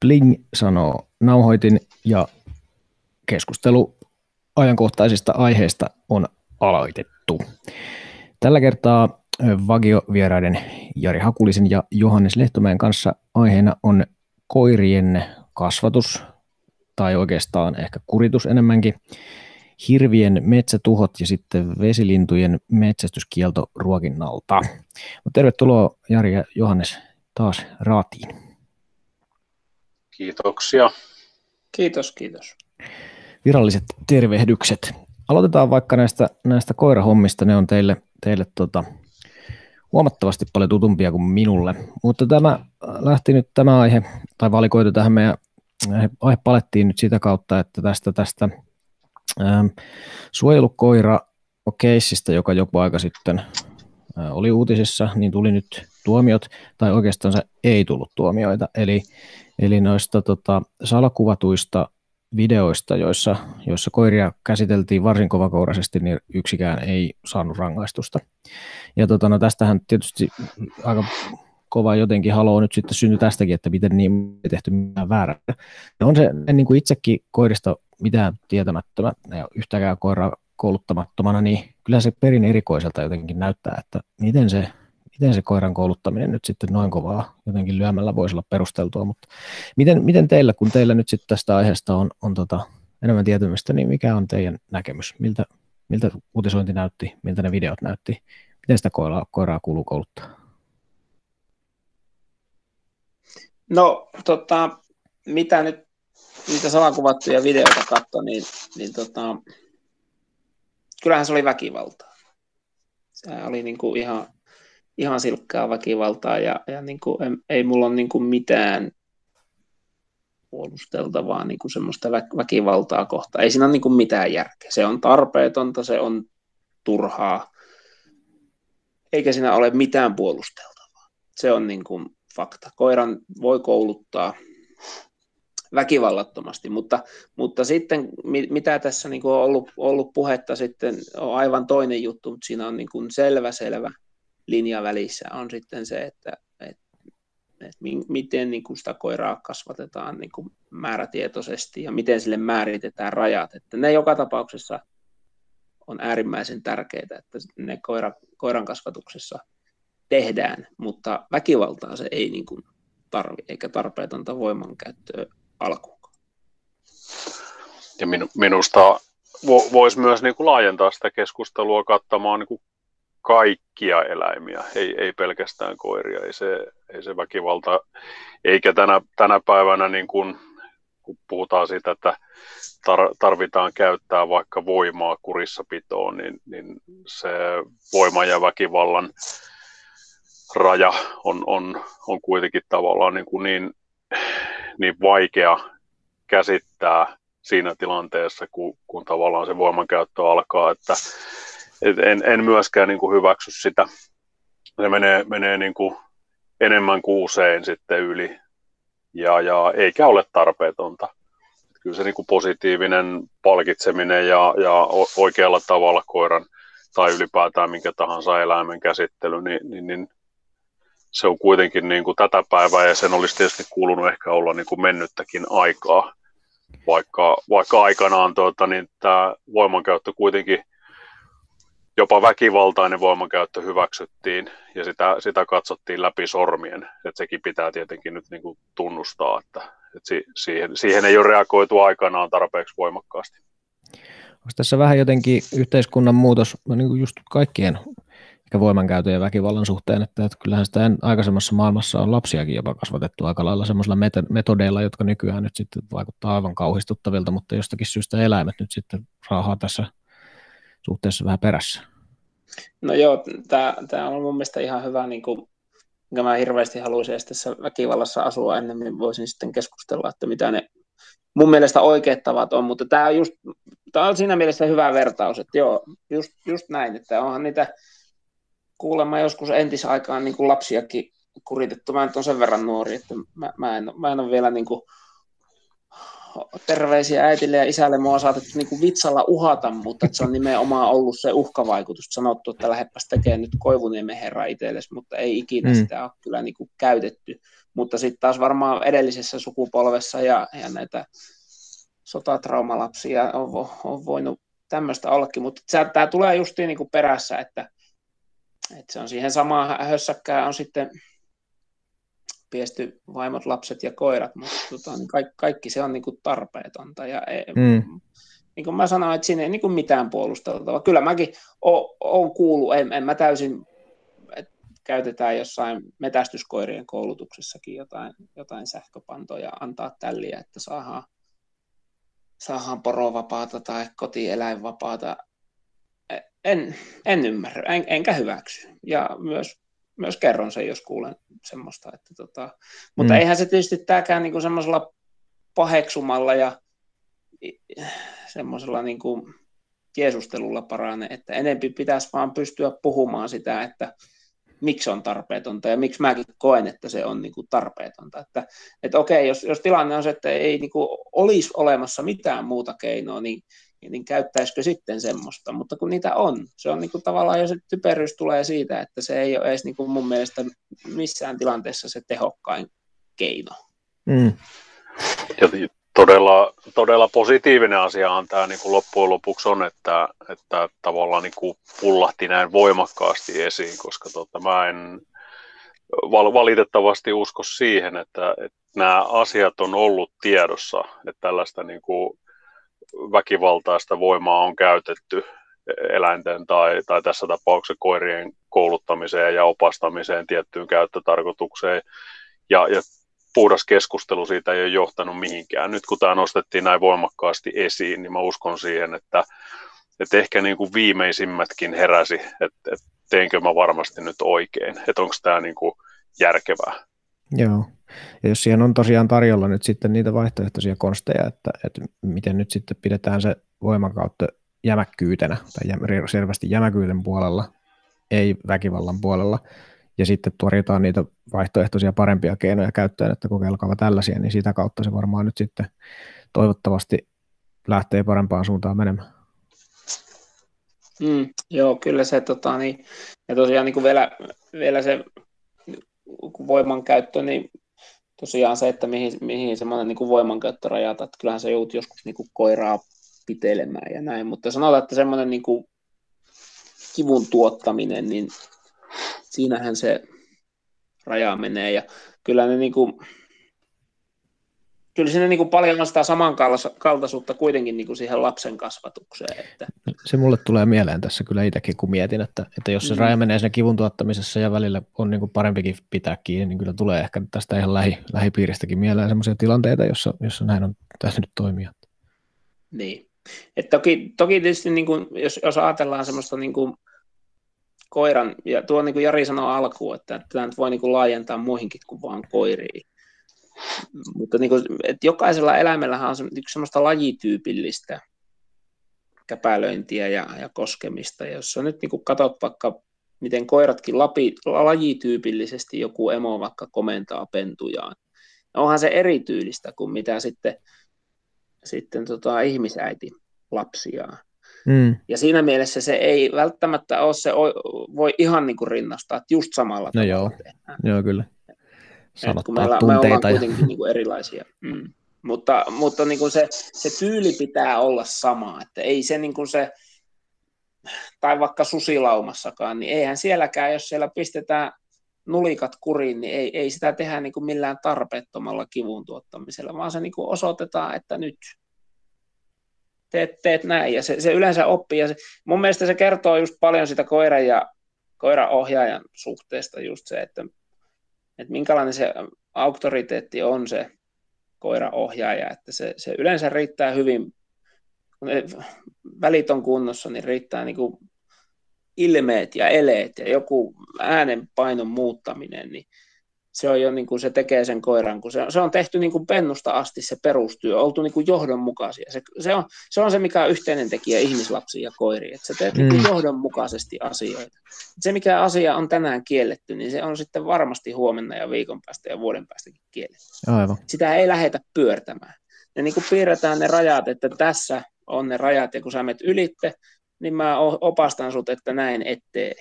Bling sanoo nauhoitin ja keskustelu ajankohtaisista aiheista on aloitettu. Tällä kertaa Vagio-vieraiden Jari Hakulisen ja Johannes Lehtomäen kanssa aiheena on koirien kasvatus, tai oikeastaan ehkä kuritus enemmänkin, hirvien metsätuhot ja sitten vesilintujen metsästyskielto ruokinnalta. Tervetuloa Jari ja Johannes taas raatiin. Kiitoksia. Kiitos, kiitos. Viralliset tervehdykset. Aloitetaan vaikka näistä, näistä koirahommista, ne on teille, teille tota, huomattavasti paljon tutumpia kuin minulle. Mutta tämä lähti nyt tämä aihe, tai valikoitu tähän meidän aihe palettiin nyt sitä kautta, että tästä, tästä ähm, suojelukoira keissistä, joka joku aika sitten äh, oli uutisissa, niin tuli nyt tuomiot, tai oikeastaan se ei tullut tuomioita, eli, eli noista tota, salakuvatuista videoista, joissa, joissa koiria käsiteltiin varsin kovakouraisesti, niin yksikään ei saanut rangaistusta. Ja tota, no tästähän tietysti aika kova jotenkin haloo nyt sitten synny tästäkin, että miten niin ei tehty mitään väärää. On se niin kuin itsekin koirista mitään tietämättömä ja yhtäkään koiraa kouluttamattomana, niin kyllä se perin erikoiselta jotenkin näyttää, että miten se miten se koiran kouluttaminen nyt sitten noin kovaa jotenkin lyömällä voisi olla perusteltua, mutta miten, miten teillä, kun teillä nyt sitten tästä aiheesta on, on tota enemmän tietämystä, niin mikä on teidän näkemys? Miltä, miltä uutisointi näytti, miltä ne videot näytti? Miten sitä koiraa, koiraa kuuluu kouluttaa? No, tota, mitä nyt niitä salakuvattuja videoita katso, niin, niin tota, kyllähän se oli väkivaltaa. Se oli niin kuin ihan ihan silkkaa väkivaltaa ja, ja niin kuin, ei mulla ole niin kuin mitään puolusteltavaa niin kuin semmoista vä- väkivaltaa kohtaan. Ei siinä ole niin kuin mitään järkeä. Se on tarpeetonta, se on turhaa, eikä siinä ole mitään puolusteltavaa. Se on niin kuin fakta. Koiran voi kouluttaa väkivallattomasti, mutta, mutta sitten mitä tässä niin kuin on ollut, ollut puhetta sitten on aivan toinen juttu, mutta siinä on niin kuin selvä selvä linja välissä on sitten se, että, että, että miten niin kuin sitä koiraa kasvatetaan niin kuin määrätietoisesti ja miten sille määritetään rajat. Että ne joka tapauksessa on äärimmäisen tärkeää, että ne koira, koiran kasvatuksessa tehdään, mutta väkivaltaa se ei niin kuin tarvi, eikä tarpeetonta voimankäyttöä alkuun. Ja minusta voisi myös niin kuin laajentaa sitä keskustelua kattamaan niin kuin kaikkia eläimiä, ei, ei pelkästään koiria, ei se, ei se väkivalta, eikä tänä, tänä päivänä niin kun, kun puhutaan siitä, että tar, tarvitaan käyttää vaikka voimaa kurissapitoon, niin, niin se voima ja väkivallan raja on, on, on kuitenkin tavallaan niin, kuin niin, niin vaikea käsittää siinä tilanteessa, kun, kun tavallaan se voimankäyttö alkaa, että et en, en myöskään niin kuin hyväksy sitä. Se menee, menee niin kuin enemmän kuin usein sitten yli, ja, ja eikä ole tarpeetonta. Kyllä se niin kuin positiivinen palkitseminen ja, ja oikealla tavalla koiran tai ylipäätään minkä tahansa eläimen käsittely, niin, niin, niin se on kuitenkin niin kuin tätä päivää ja sen olisi tietysti kuulunut ehkä olla niin kuin mennyttäkin aikaa, vaikka, vaikka aikanaan tuota, niin tämä voimankäyttö kuitenkin jopa väkivaltainen voimankäyttö hyväksyttiin ja sitä, sitä katsottiin läpi sormien. Et sekin pitää tietenkin nyt niin kuin tunnustaa, että, että si, siihen, siihen ei ole reagoitu aikanaan tarpeeksi voimakkaasti. Onko tässä vähän jotenkin yhteiskunnan muutos niin kuin just kaikkien ehkä voimankäytön ja väkivallan suhteen, että, että kyllähän sitä aikaisemmassa maailmassa on lapsiakin jopa kasvatettu aika lailla semmoisilla metodeilla, jotka nykyään nyt sitten vaikuttaa aivan kauhistuttavilta, mutta jostakin syystä eläimet nyt sitten raahaa tässä suhteessa vähän perässä. No joo, tämä on mun mielestä ihan hyvä, niin kuin, minkä mä hirveästi haluaisin edes tässä väkivallassa asua ennen, niin voisin sitten keskustella, että mitä ne mun mielestä oikeat tavat on, mutta tämä on, just, tämä on siinä mielessä hyvä vertaus, että joo, just, just näin, että onhan niitä kuulemma joskus entisaikaan niin kuin lapsiakin kuritettu. Mä nyt on sen verran nuori, että mä, mä, en, mä en ole vielä niin kuin terveisiä äitille ja isälle mua on saatettu niin kuin vitsalla uhata, mutta se on nimenomaan ollut se uhkavaikutus. Sanottu, että lähdepäs tekemään nyt Koivuniemen herra itsellesi, mutta ei ikinä mm. sitä ole kyllä niin kuin käytetty mutta sitten taas varmaan edellisessä sukupolvessa ja, ja näitä sotatraumalapsia on, on voinut tämmöistä ollakin, mutta tämä tulee justiin niin kuin perässä, että, että se on siihen samaan hössäkkään on sitten piesty vaimot, lapset ja koirat, mutta tota, niin kaikki, kaikki se on niin kuin tarpeetonta. Ja ei, mm. niin kuin mä sanoin, että siinä ei niin kuin mitään puolusteltavaa. Kyllä mäkin olen kuullut, en, en mä täysin, että käytetään jossain metästyskoirien koulutuksessakin jotain, jotain sähköpantoja, antaa tälliä, että saadaan, saadaan porovapaata tai kotieläinvapaata. En, en ymmärrä, en, enkä hyväksy. Ja myös myös kerron sen, jos kuulen semmoista. Että tota, mutta mm. eihän se tietysti tämäkään niin semmoisella paheksumalla ja semmoisella niin kuin jeesustelulla parane, että enempi pitäisi vaan pystyä puhumaan sitä, että miksi on tarpeetonta ja miksi mäkin koen, että se on niin kuin tarpeetonta. Että, että okei, jos, jos tilanne on se, että ei niin kuin olisi olemassa mitään muuta keinoa, niin niin käyttäisikö sitten semmoista, mutta kun niitä on, se on niin kuin tavallaan jo se typeryys tulee siitä, että se ei ole edes niin kuin mun mielestä missään tilanteessa se tehokkain keino. Mm. Ja todella, todella positiivinen asiahan tämä niin kuin loppujen lopuksi on, että, että tavallaan niin kuin pullahti näin voimakkaasti esiin, koska tota, mä en valitettavasti usko siihen, että, että nämä asiat on ollut tiedossa, että tällaista niin kuin väkivaltaista voimaa on käytetty eläinten tai, tai tässä tapauksessa koirien kouluttamiseen ja opastamiseen tiettyyn käyttötarkoitukseen. Ja, ja puhdas keskustelu siitä ei ole johtanut mihinkään. Nyt kun tämä nostettiin näin voimakkaasti esiin, niin mä uskon siihen, että, että ehkä niin kuin viimeisimmätkin heräsi, että, että teinkö mä varmasti nyt oikein, että onko tämä niin kuin järkevää. Joo. Ja jos siihen on tosiaan tarjolla nyt sitten niitä vaihtoehtoisia konsteja, että, että miten nyt sitten pidetään se voimakautta jämäkkyytenä tai selvästi jämäkyyden puolella, ei väkivallan puolella, ja sitten tuoritaan niitä vaihtoehtoisia parempia keinoja käyttöön, että kokeilkaa tällaisia, niin sitä kautta se varmaan nyt sitten toivottavasti lähtee parempaan suuntaan menemään. Mm, joo, kyllä se, tota, niin, ja tosiaan niin kuin vielä, vielä se voimankäyttö, niin tosiaan se, että mihin, mihin semmoinen niin voimankäyttö rajata, että kyllähän se joutui joskus niin kuin koiraa pitelemään ja näin, mutta sanotaan, että semmoinen niin kuin kivun tuottaminen, niin siinähän se raja menee ja kyllä ne niin kuin, kyllä siinä niin kuin paljon on sitä samankaltaisuutta kuitenkin niin kuin siihen lapsen kasvatukseen. Että... Se mulle tulee mieleen tässä kyllä itsekin, kun mietin, että, että jos se mm. raja menee siinä kivun tuottamisessa ja välillä on niin kuin parempikin pitää kiinni, niin kyllä tulee ehkä tästä ihan lähi, lähipiiristäkin mieleen sellaisia tilanteita, jossa, jossa näin on täytynyt toimia. Niin. Et toki, toki tietysti, niin kuin, jos, jos ajatellaan semmoista niin kuin koiran, ja tuo niin kuin Jari sanoi alkuun, että tämä nyt voi niin kuin laajentaa muihinkin kuin vain koiriin mutta niin kuin, että jokaisella eläimellä on yksi semmoista lajityypillistä käpälöintiä ja, ja koskemista. Ja jos sä nyt niin kuin katsot vaikka, miten koiratkin lapi, lajityypillisesti joku emo vaikka komentaa pentujaan, niin onhan se erityylistä kuin mitä sitten, sitten tota, ihmisäiti lapsiaan. Mm. Ja siinä mielessä se ei välttämättä ole se, voi ihan niin kuin rinnastaa, että just samalla no joo. joo, kyllä sanottaa kun meillä, tunteita. Me ollaan kuitenkin niin kuin erilaisia. Mm. Mutta, mutta niin kuin se, se tyyli pitää olla sama, että ei se, niin kuin se tai vaikka susilaumassakaan, niin eihän sielläkään, jos siellä pistetään nulikat kuriin, niin ei, ei sitä tehdä niin kuin millään tarpeettomalla kivun tuottamisella, vaan se niin kuin osoitetaan, että nyt teet, teet näin, ja se, se yleensä oppii, ja se, mun mielestä se kertoo just paljon sitä koiran ja koiran ohjaajan suhteesta just se, että että minkälainen se auktoriteetti on se koiraohjaaja, että se, se yleensä riittää hyvin, kun ne välit on kunnossa, niin riittää niin kuin ilmeet ja eleet ja joku äänenpainon muuttaminen, niin se on jo niin kuin se tekee sen koiran, kun se, se on tehty niin kuin pennusta asti se perustyö, oltu niin kuin johdonmukaisia. Se, se, on, se on se, mikä on yhteinen tekijä ihmislapsiin ja koiriin, että sä teet mm. niin kuin mm. johdonmukaisesti asioita. Se, mikä asia on tänään kielletty, niin se on sitten varmasti huomenna ja viikon päästä ja vuoden päästäkin kielletty. Aivan. Sitä ei lähetä pyörtämään. Ja niin kuin piirretään ne rajat, että tässä on ne rajat, ja kun sä menet ylitte, niin mä opastan sut, että näin ettei.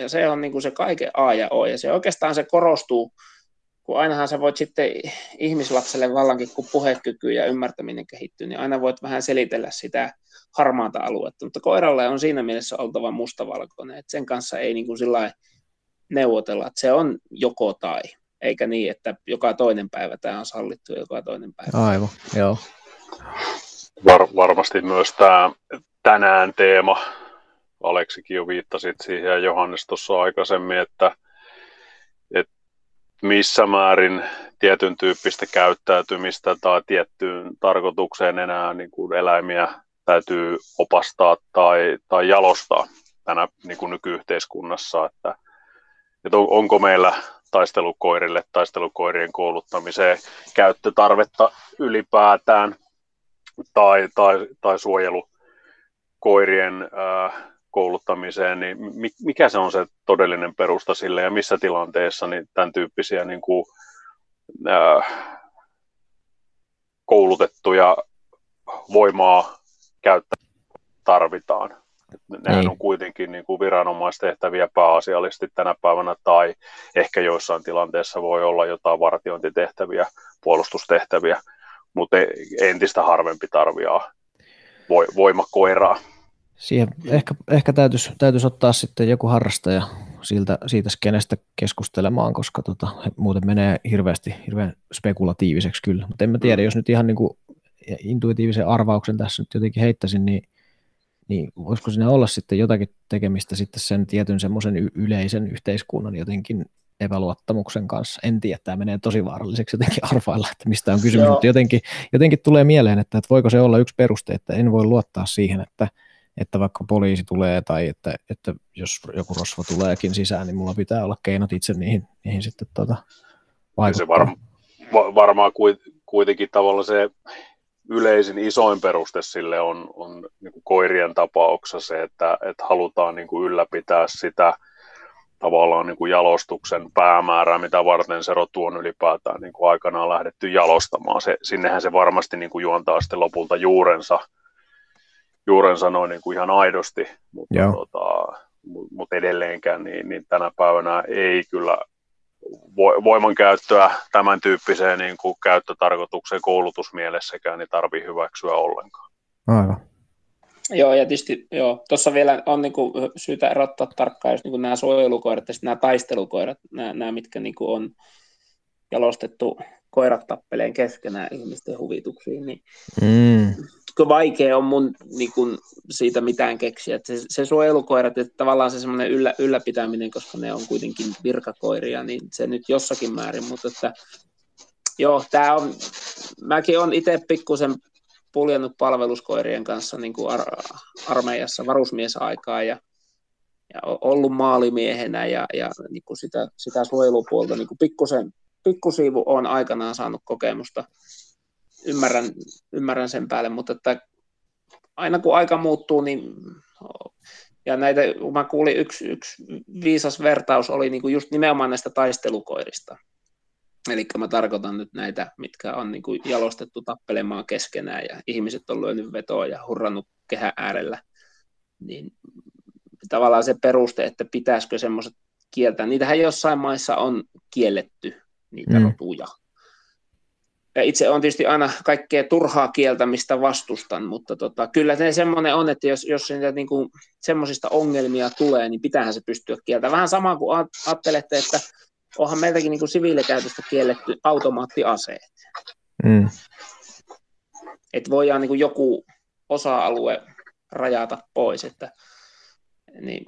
Ja se on niin kuin se kaiken A ja O, ja se oikeastaan se korostuu, kun ainahan sä voit sitten ihmislapselle vallankin, kun puhekyky ja ymmärtäminen kehittyy, niin aina voit vähän selitellä sitä harmaata aluetta, mutta koiralle on siinä mielessä oltava mustavalkoinen, että sen kanssa ei niin kuin sillä neuvotella, että se on joko tai, eikä niin, että joka toinen päivä tämä on sallittu joka toinen päivä. Aivan, joo. Var, varmasti myös tämä tänään teema, Aleksikin jo viittasit siihen ja Johannes tuossa aikaisemmin, että, että missä määrin tietyn tyyppistä käyttäytymistä tai tiettyyn tarkoitukseen enää niin kuin eläimiä täytyy opastaa tai, tai jalostaa tänä niin kuin nykyyhteiskunnassa, että, että on, onko meillä taistelukoirille, taistelukoirien kouluttamiseen käyttötarvetta ylipäätään tai, tai, tai suojelukoirien ää, kouluttamiseen, niin mikä se on se todellinen perusta sille ja missä tilanteessa niin tämän tyyppisiä niin kuin, ää, koulutettuja voimaa käyttää tarvitaan. Nehän niin. on kuitenkin niin kuin viranomaistehtäviä pääasiallisesti tänä päivänä, tai ehkä joissain tilanteissa voi olla jotain vartiointitehtäviä, puolustustehtäviä, mutta entistä harvempi tarviaa voimakoiraa. Siihen ehkä, ehkä täytyisi, täytyisi ottaa sitten joku harrastaja siltä, siitä skenestä keskustelemaan, koska tota, muuten menee hirveästi, hirveän spekulatiiviseksi kyllä. Mutta en mä tiedä, mm. jos nyt ihan niin kuin intuitiivisen arvauksen tässä nyt jotenkin heittäisin, niin, niin voisiko siinä olla sitten jotakin tekemistä sitten sen tietyn semmoisen yleisen yhteiskunnan jotenkin epäluottamuksen kanssa. En tiedä, tämä menee tosi vaaralliseksi jotenkin arvailla, että mistä on kysymys, Joo. mutta jotenkin, jotenkin tulee mieleen, että, että voiko se olla yksi peruste, että en voi luottaa siihen, että, että vaikka poliisi tulee tai että, että jos joku rosvo tuleekin sisään, niin mulla pitää olla keinot itse niihin, niihin sitten tuota, vaikuttaa. Se varma, va, varmaan kuitenkin tavallaan se yleisin isoin peruste sille on, on niin kuin koirien tapauksessa se, että, että halutaan niin kuin ylläpitää sitä tavallaan niin kuin jalostuksen päämäärää, mitä varten se rotu on ylipäätään niin kuin aikanaan lähdetty jalostamaan. Se, sinnehän se varmasti niin kuin juontaa sitten lopulta juurensa, juurensa noin niin kuin ihan aidosti, mutta, tota, mutta edelleenkään niin, niin tänä päivänä ei kyllä voimankäyttöä tämän tyyppiseen niin kuin käyttötarkoituksen koulutusmielessäkään niin tarvii hyväksyä ollenkaan. Aivan. Joo, ja tietysti joo, tuossa vielä on niin kuin, syytä erottaa tarkkaan just niin kuin nämä suojelukoirat ja nämä taistelukoirat, nämä, nämä mitkä niin kuin on jalostettu koirat tappeleen keskenään ihmisten huvituksiin, niin mm. Vaikea on mun niin kun, siitä mitään keksiä. Se, se suojelukoirat, että tavallaan se semmoinen yllä, ylläpitäminen, koska ne on kuitenkin virkakoiria, niin se nyt jossakin määrin, mutta että joo, tämä on, mäkin on itse pikkusen puljannut palveluskoirien kanssa niin kuin ar- armeijassa varusmiesaikaa ja, ja ollut maalimiehenä ja, ja niin kuin sitä, sitä suojelupuolta niin kuin pikkusen pikkusiivu on aikanaan saanut kokemusta. Ymmärrän, ymmärrän sen päälle, mutta että aina kun aika muuttuu, niin ja näitä, kun mä kuulin, yksi, yksi viisas vertaus oli niin kuin just nimenomaan näistä taistelukoirista. Eli mä tarkoitan nyt näitä, mitkä on niin kuin jalostettu tappelemaan keskenään ja ihmiset on lyönyt vetoa ja hurrannut kehä äärellä. Niin tavallaan se peruste, että pitäisikö semmoiset kieltää. Niitähän jossain maissa on kielletty niitä mm. rotuja. Ja itse on tietysti aina kaikkea turhaa kieltämistä vastustan, mutta tota, kyllä se semmoinen on, että jos, jos niitä niin kuin, semmoisista ongelmia tulee, niin pitäähän se pystyä kieltämään. Vähän sama kuin ajattelette, että onhan meiltäkin niin kuin siviilikäytöstä kielletty automaattiaseet. Mm. Että voidaan niin kuin joku osa-alue rajata pois, että niin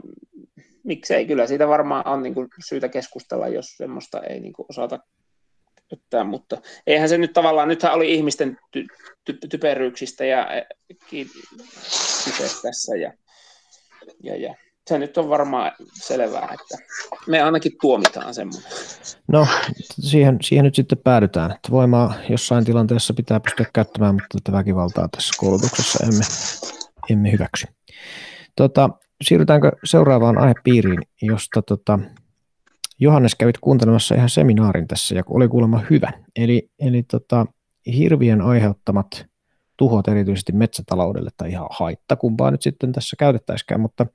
miksei, kyllä siitä varmaan on niin kuin syytä keskustella, jos semmoista ei niin kuin osata käyttää, mutta eihän se nyt tavallaan, nythän oli ihmisten ty, ty, typeryyksistä ja kyse tässä ja, ja, ja se nyt on varmaan selvää, että me ainakin tuomitaan semmoinen. No, siihen, siihen nyt sitten päädytään, että voimaa jossain tilanteessa pitää pystyä käyttämään, mutta tätä väkivaltaa tässä koulutuksessa emme, emme hyväksy. Tota, siirrytäänkö seuraavaan aihepiiriin, josta tota, Johannes kävit kuuntelemassa ihan seminaarin tässä ja oli kuulemma hyvä. Eli, eli tota, hirvien aiheuttamat tuhot erityisesti metsätaloudelle tai ihan haitta, kumpaa nyt sitten tässä käytettäisikään, mutta,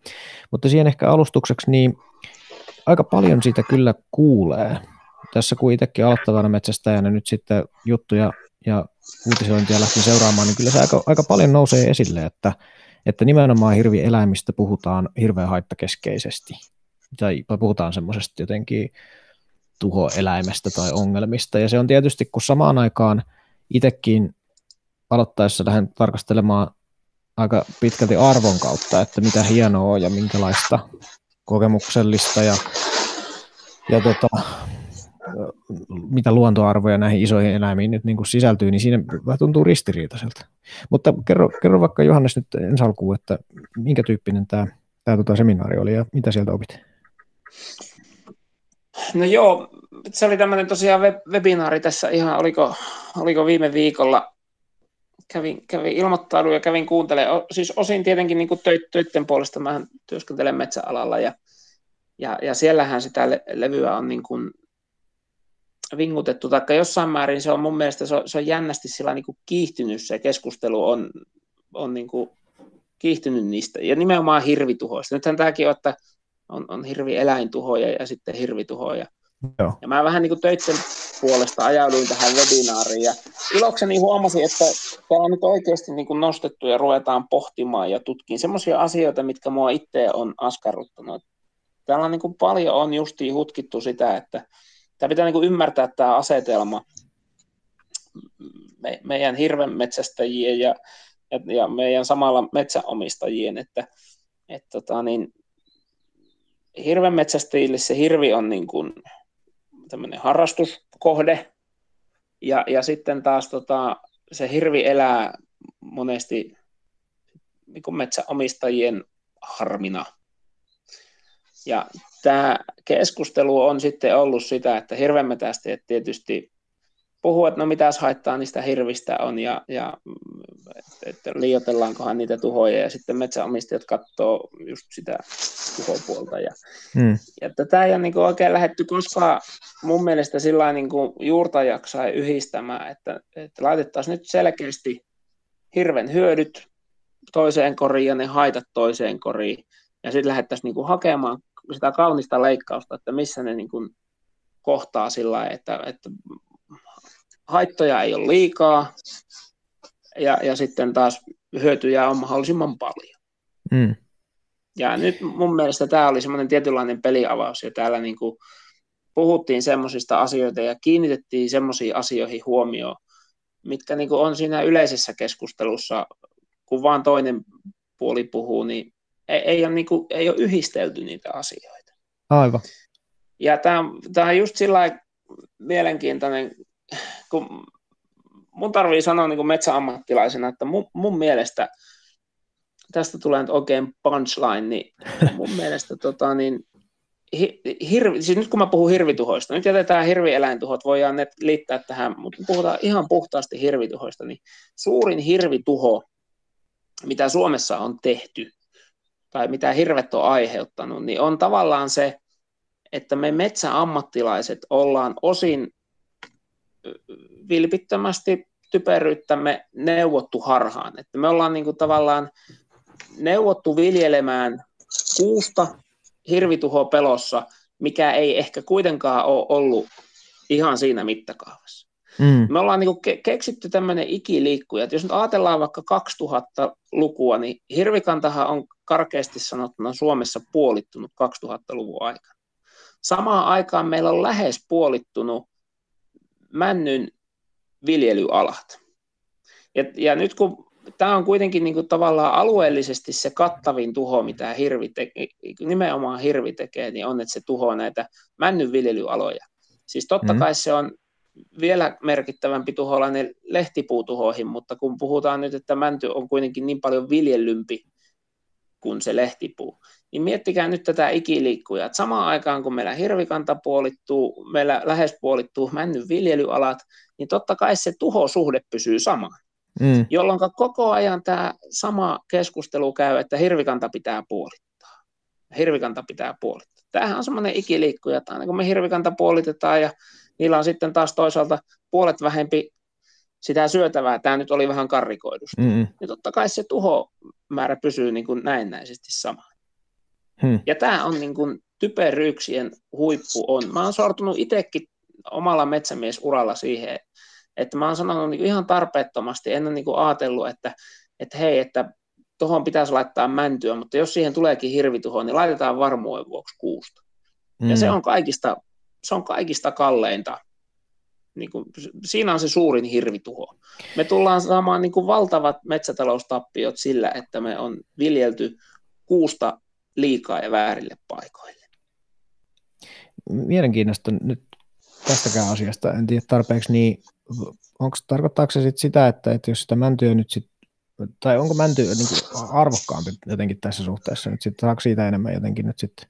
mutta siihen ehkä alustukseksi niin aika paljon siitä kyllä kuulee tässä kun itsekin aloittavana metsästäjänä nyt sitten juttuja ja uutisointia lähtin seuraamaan, niin kyllä se aika, aika paljon nousee esille, että, että nimenomaan hirvieläimistä puhutaan hirveän haittakeskeisesti. Tai puhutaan semmoisesta jotenkin tuhoeläimestä tai ongelmista. Ja se on tietysti, kun samaan aikaan itsekin aloittaessa lähden tarkastelemaan aika pitkälti arvon kautta, että mitä hienoa ja minkälaista kokemuksellista ja, ja tota, mitä luontoarvoja näihin isoihin eläimiin nyt niin kuin sisältyy, niin siinä vähän tuntuu ristiriitaiselta. Mutta kerro, kerro vaikka Johannes nyt ensi alkuun, että minkä tyyppinen tämä, tämä tota seminaari oli ja mitä sieltä opit? No joo, se oli tämmöinen tosiaan webinaari tässä ihan, oliko, oliko viime viikolla, kävin, kävin ilmoittaudu ja kävin kuuntelemaan, siis osin tietenkin niin töiden puolesta, mä työskentelen metsäalalla ja, ja, ja siellähän sitä le- levyä on niin kuin vingutettu, taikka jossain määrin se on mun mielestä se on, se on jännästi sillä niin kuin kiihtynyt se keskustelu on, on niin kuin kiihtynyt niistä, ja nimenomaan hirvituhoista. Nythän tämäkin on, että on, on hirvi eläintuhoja ja sitten hirvituhoja. Joo. Ja mä vähän niin kuin töiden puolesta ajauduin tähän webinaariin ja ilokseni huomasin, että täällä on nyt oikeasti niin kuin nostettu ja ruvetaan pohtimaan ja tutkimaan semmoisia asioita, mitkä mua itse on askarruttanut. Täällä on niin kuin paljon on justiin hutkittu sitä, että tämä pitää niin kuin ymmärtää tämä asetelma me, meidän hirvenmetsästäjien ja, ja, ja meidän samalla metsäomistajien, että, että tota, niin, hirvenmetsästäjille se hirvi on niin kuin tämmöinen harrastuskohde, ja, ja sitten taas tota, se hirvi elää monesti niin kuin metsäomistajien harmina. Ja tämä keskustelu on sitten ollut sitä, että hirvenmetästäjät tietysti puhuu, että no mitäs haittaa niistä hirvistä on ja, ja että liioitellaankohan niitä tuhoja ja sitten metsäomistajat katsoo just sitä tuhopuolta. Ja, mm. ja tätä ei ole niin oikein lähetty koskaan mun mielestä sillä niin juurta jaksaa yhdistämään, että, että laitettaisiin nyt selkeästi hirven hyödyt toiseen koriin ja ne haitat toiseen koriin ja sitten lähdettäisiin niin hakemaan sitä kaunista leikkausta, että missä ne niin kohtaa sillä että, että haittoja ei ole liikaa ja, ja sitten taas hyötyjä on mahdollisimman paljon. Mm. Ja nyt mun mielestä tämä oli semmoinen tietynlainen peliavaus ja täällä niin kuin puhuttiin semmoisista asioita ja kiinnitettiin semmoisiin asioihin huomioon, mitkä niin kuin on siinä yleisessä keskustelussa, kun vaan toinen puoli puhuu, niin ei, ei, ole, niin kuin, ei ole yhdistelty niitä asioita. Aivan. Ja tämä, tämä on just sillä mielenkiintoinen, kun mun tarvii sanoa niin kuin metsäammattilaisena, että mun, mun mielestä tästä tulee nyt oikein punchline, niin mun mielestä tota, niin, hirvi, siis nyt kun mä puhun hirvituhoista, nyt jätetään hirvieläintuhot, voidaan ne liittää tähän, mutta puhutaan ihan puhtaasti hirvituhoista, niin suurin hirvituho, mitä Suomessa on tehty, tai mitä hirvet on aiheuttanut, niin on tavallaan se, että me metsäammattilaiset ollaan osin vilpittömästi typeryyttämme neuvottu harhaan. Että me ollaan niin kuin tavallaan neuvottu viljelemään kuusta hirvituho pelossa, mikä ei ehkä kuitenkaan ole ollut ihan siinä mittakaavassa. Mm. Me ollaan niin ke- keksitty tämmöinen ikiliikkuja, että jos nyt ajatellaan vaikka 2000-lukua, niin hirvikantahan on karkeasti sanottuna Suomessa puolittunut 2000-luvun aikana. Samaan aikaan meillä on lähes puolittunut männyn viljelyalat. Ja, ja nyt kun tämä on kuitenkin niin kuin tavallaan alueellisesti se kattavin tuho, mitä hirvi te- nimenomaan hirvi tekee, niin on, että se tuhoaa näitä männyn viljelyaloja. Siis totta mm. kai se on vielä merkittävämpi tuholainen lehtipuutuhoihin, mutta kun puhutaan nyt, että mänty on kuitenkin niin paljon viljellympi kuin se lehtipuu, niin miettikää nyt tätä ikiliikkuja, että samaan aikaan kun meillä hirvikanta puolittuu, meillä lähes puolittuu männyn viljelyalat, niin totta kai se tuhosuhde pysyy samana. Mm. Jolloin koko ajan tämä sama keskustelu käy, että hirvikanta pitää puolittaa. Hirvikanta pitää puolittaa. Tämähän on semmoinen ikiliikkuja, että aina kun me hirvikanta puolitetaan ja niillä on sitten taas toisaalta puolet vähempi sitä syötävää, tämä nyt oli vähän karrikoidusta, mm-hmm. niin totta kai se tuhomäärä pysyy niin kuin näennäisesti sama. Hmm. Ja tämä on niin kuin typeryyksien huippu on. Mä oon sortunut itsekin omalla metsämiesuralla siihen, että mä oon sanonut niin ihan tarpeettomasti, en ole niin ajatellut, että, että hei, että tuohon pitäisi laittaa mäntyä, mutta jos siihen tuleekin hirvituho, niin laitetaan varmuuden vuoksi kuusta. Mm. Ja se on kaikista, se on kaikista kalleinta. Niin kuin, siinä on se suurin hirvituho. Me tullaan saamaan niin kuin valtavat metsätaloustappiot sillä, että me on viljelty kuusta liikaa ja väärille paikoille. Mielenkiintoista nyt tästäkään asiasta, en tiedä tarpeeksi, niin onko, tarkoittaako se sit sitä, että, että jos sitä mäntyä nyt sit, tai onko mänty niin kuin arvokkaampi jotenkin tässä suhteessa nyt sitten, saako siitä enemmän jotenkin nyt sitten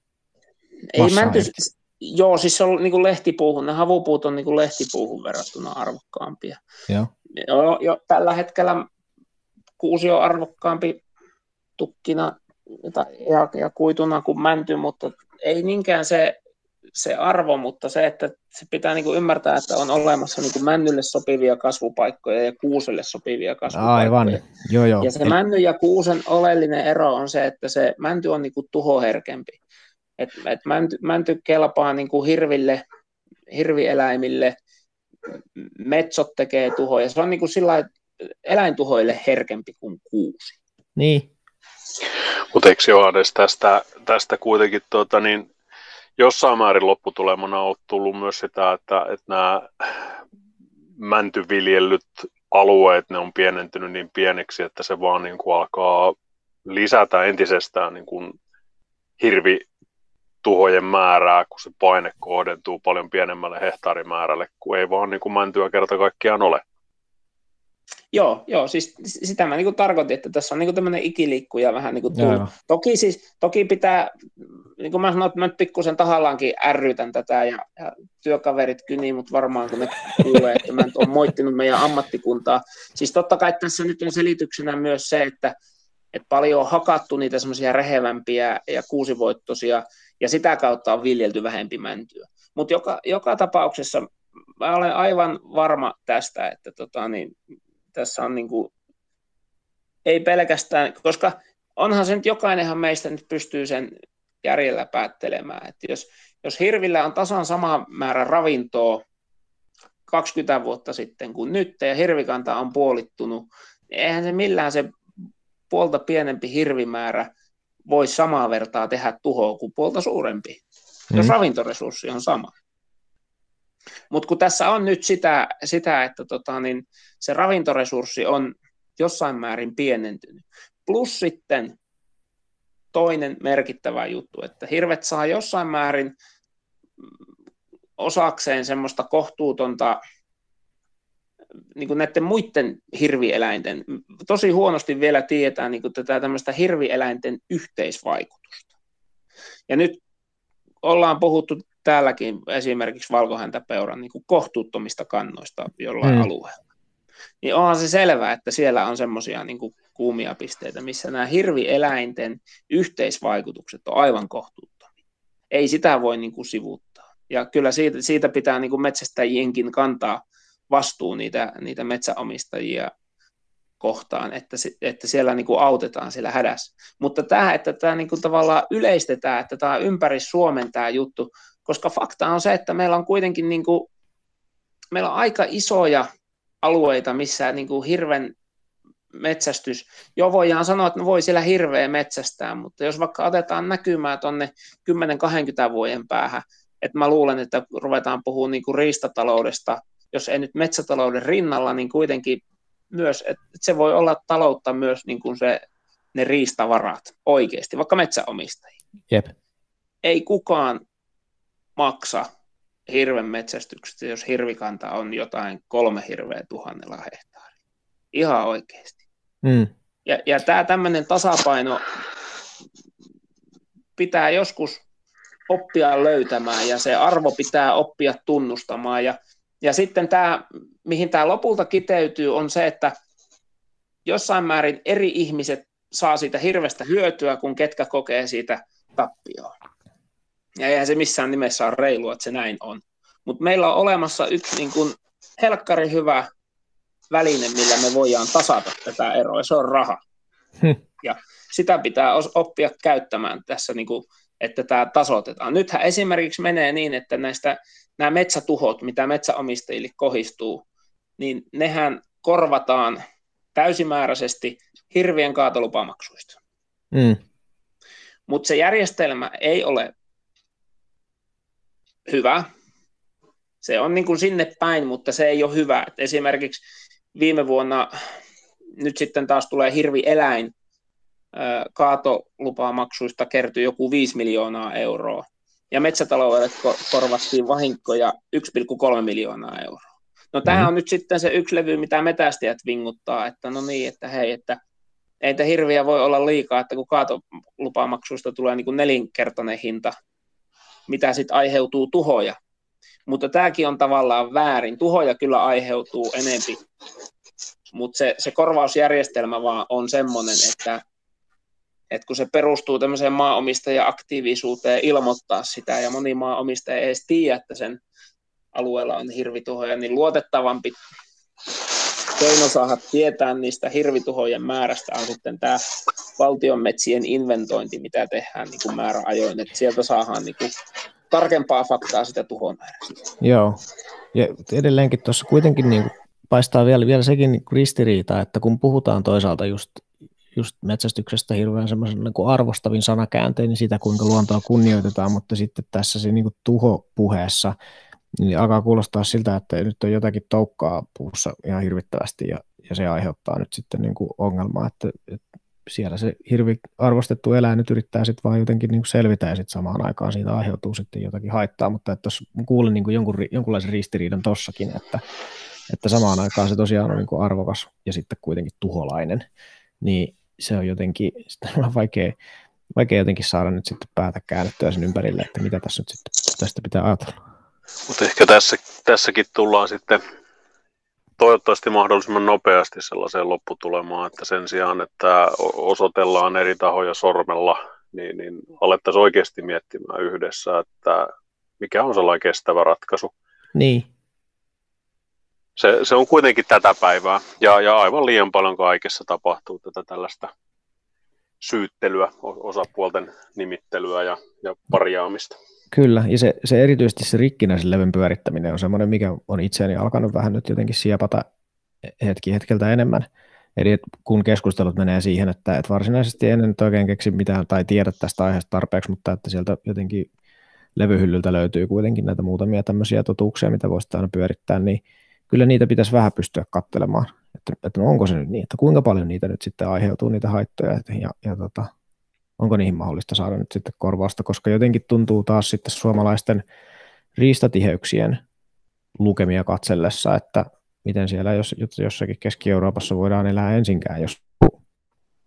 Ei mänty, joo, siis se on niin kuin lehtipuuhun, ne havupuut on niin kuin lehtipuuhun verrattuna arvokkaampia. Joo. Jo, jo, tällä hetkellä kuusi on arvokkaampi tukkina ja, ja kuituna kuin mänty, mutta ei niinkään se se arvo, mutta se, että se pitää niin kuin ymmärtää, että on olemassa niin kuin männylle sopivia kasvupaikkoja ja kuuselle sopivia kasvupaikkoja. Aivan, joo joo. Ja se männy ja kuusen oleellinen ero on se, että se mänty on niin kuin tuhoherkempi. Et, et mänty, mänty kelpaa niin kuin hirville, hirvieläimille, metsot tekee tuhoja. Se on niin kuin sillä eläintuhoille herkempi kuin kuusi. Niin. Mutta eikö Johannes tästä, tästä kuitenkin tuota, niin jossain määrin lopputulemana on tullut myös sitä, että, että nämä mäntyviljellyt alueet, ne on pienentynyt niin pieneksi, että se vaan niin kuin alkaa lisätä entisestään niin kuin hirvituhojen määrää, kun se paine kohdentuu paljon pienemmälle hehtaarimäärälle, kun ei vaan niin kuin mäntyä kerta kaikkiaan ole. Joo, joo, siis sitä mä niin tarkoitin, että tässä on niin tämmöinen ikiliikkuja vähän niin kuin tullut. Toki, siis, toki pitää, niin kuin mä sanoin, että mä nyt pikkusen tahallaankin ärrytän tätä ja, ja työkaverit kynii, mutta varmaan kun ne kuulee, että mä nyt olen moittinut meidän ammattikuntaa. Siis totta kai tässä nyt on selityksenä myös se, että, että paljon on hakattu niitä semmoisia rehevämpiä ja kuusivoittoisia, ja sitä kautta on viljelty vähempi mäntyä. Mutta joka, joka tapauksessa mä olen aivan varma tästä, että tota, niin, tässä on niin kuin, ei pelkästään, koska onhan se nyt jokainenhan meistä nyt pystyy sen järjellä päättelemään, että jos, jos hirvillä on tasan sama määrä ravintoa 20 vuotta sitten kuin nyt ja hirvikanta on puolittunut, niin eihän se millään se puolta pienempi hirvimäärä voi samaa vertaa tehdä tuhoa kuin puolta suurempi, mm. jos ravintoresurssi on sama. Mutta kun tässä on nyt sitä, sitä että tota, niin se ravintoresurssi on jossain määrin pienentynyt. Plus sitten toinen merkittävä juttu, että hirvet saa jossain määrin osakseen semmoista kohtuutonta niin kuin näiden muiden hirvieläinten, tosi huonosti vielä tietää niin kuin tätä tämmöistä hirvieläinten yhteisvaikutusta. Ja nyt ollaan puhuttu täälläkin esimerkiksi valkohäntäpeuran niin kuin kohtuuttomista kannoista jollain mm. alueella. Niin onhan se selvää, että siellä on semmoisia niin kuumia pisteitä, missä nämä hirvieläinten yhteisvaikutukset on aivan kohtuuttomia. Ei sitä voi niin kuin sivuuttaa. Ja kyllä siitä, siitä pitää niin kuin metsästäjienkin kantaa vastuu niitä, niitä metsäomistajia kohtaan, että, se, että siellä niin kuin autetaan siellä hädässä. Mutta tämä, että tämä niin kuin tavallaan yleistetään, että tämä on ympäri Suomen tämä juttu, koska fakta on se, että meillä on kuitenkin niin kuin, meillä on aika isoja alueita, missä niin kuin hirven metsästys, jo voidaan sanoa, että no voi siellä hirveä metsästää, mutta jos vaikka otetaan näkymää tuonne 10-20 vuoden päähän, että mä luulen, että ruvetaan puhumaan niin kuin riistataloudesta, jos ei nyt metsätalouden rinnalla, niin kuitenkin myös, että se voi olla taloutta myös niin kuin se, ne riistavarat oikeasti, vaikka metsäomistajia. Jep. Ei kukaan maksa hirven metsästyksestä, jos hirvikanta on jotain kolme hirveä tuhannella hehtaaria. Ihan oikeasti. Mm. Ja, ja tämä tämmöinen tasapaino pitää joskus oppia löytämään ja se arvo pitää oppia tunnustamaan. Ja, ja sitten tämä, mihin tämä lopulta kiteytyy, on se, että jossain määrin eri ihmiset saa siitä hirvestä hyötyä, kun ketkä kokee siitä tappioa. Ja eihän se missään nimessä ole reilua, että se näin on. Mutta meillä on olemassa yksi niin kun helkkari hyvä väline, millä me voidaan tasata tätä eroa, ja se on raha. Hmm. Ja sitä pitää oppia käyttämään tässä niin kuin että tämä tasoitetaan. Nythän esimerkiksi menee niin, että näistä nämä metsätuhot, mitä metsäomistajille kohistuu, niin nehän korvataan täysimääräisesti hirvien kaatolupamaksuista. Mm. Mutta se järjestelmä ei ole hyvä. Se on niin kuin sinne päin, mutta se ei ole hyvä. Et esimerkiksi viime vuonna, nyt sitten taas tulee hirvi eläin, kaatolupamaksuista kertyi joku 5 miljoonaa euroa. Ja metsätaloudelle korvattiin vahinkoja 1,3 miljoonaa euroa. No tämä mm. on nyt sitten se yksi levy, mitä metästäjät vinguttaa, että no niin, että hei, että ei hirviä voi olla liikaa, että kun kaatolupamaksuista tulee niin kuin nelinkertainen hinta, mitä sitten aiheutuu tuhoja. Mutta tämäkin on tavallaan väärin. Tuhoja kyllä aiheutuu enempi, mutta se, se korvausjärjestelmä vaan on semmoinen, että, että kun se perustuu tämmöiseen maanomistajan aktiivisuuteen ilmoittaa sitä, ja moni maanomistaja ei edes tiedä, että sen alueella on hirvituhoja, niin luotettavampi keino saada tietää niistä hirvituhojen määrästä on sitten tämä valtion metsien inventointi, mitä tehdään niin kuin määräajoin, että sieltä saadaan niin kuin tarkempaa faktaa sitä tuhon määrästä. Joo, ja edelleenkin tuossa kuitenkin niin kuin paistaa vielä, vielä sekin niin ristiriita, että kun puhutaan toisaalta just, just metsästyksestä hirveän semmoisen niin kuin arvostavin sanakääntein, niin sitä kuinka luontoa kunnioitetaan, mutta sitten tässä se niin kuin tuhopuheessa niin alkaa kuulostaa siltä, että nyt on jotakin toukkaa puussa ihan hirvittävästi ja, ja se aiheuttaa nyt sitten niin kuin ongelmaa, että, että siellä se hirvi arvostettu eläin nyt yrittää sitten vaan jotenkin niin kuin selvitä ja sitten samaan aikaan siitä aiheutuu sitten jotakin haittaa, mutta että jos kuulin niin kuin jonkun, jonkunlaisen ristiriidan tossakin, että, että samaan aikaan se tosiaan on niin kuin arvokas ja sitten kuitenkin tuholainen, niin se on jotenkin on vaikea, vaikea jotenkin saada nyt sitten päätä käännettyä sen ympärille, että mitä tässä nyt sitten tästä pitää ajatella. Mutta ehkä tässä, tässäkin tullaan sitten toivottavasti mahdollisimman nopeasti sellaiseen lopputulemaan, että sen sijaan, että osoitellaan eri tahoja sormella, niin, niin alettaisiin oikeasti miettimään yhdessä, että mikä on sellainen kestävä ratkaisu. Niin. Se, se on kuitenkin tätä päivää, ja, ja aivan liian paljon kaikessa tapahtuu tätä tällaista syyttelyä, osapuolten nimittelyä ja, ja parjaamista. Kyllä, ja se, se erityisesti se rikkinäisen levyn pyörittäminen on semmoinen, mikä on itseäni alkanut vähän nyt jotenkin siepata hetki hetkeltä enemmän. Eli kun keskustelut menee siihen, että, että varsinaisesti en nyt oikein keksi mitään tai tiedä tästä aiheesta tarpeeksi, mutta että sieltä jotenkin levyhyllyltä löytyy kuitenkin näitä muutamia tämmöisiä totuuksia, mitä voisi aina pyörittää, niin kyllä niitä pitäisi vähän pystyä katselemaan, että, että onko se nyt niin, että kuinka paljon niitä nyt sitten aiheutuu, niitä haittoja, ja, ja tota, onko niihin mahdollista saada nyt sitten korvausta, koska jotenkin tuntuu taas sitten suomalaisten riistatiheyksien lukemia katsellessa, että miten siellä jos, jossakin Keski-Euroopassa voidaan elää ensinkään, jos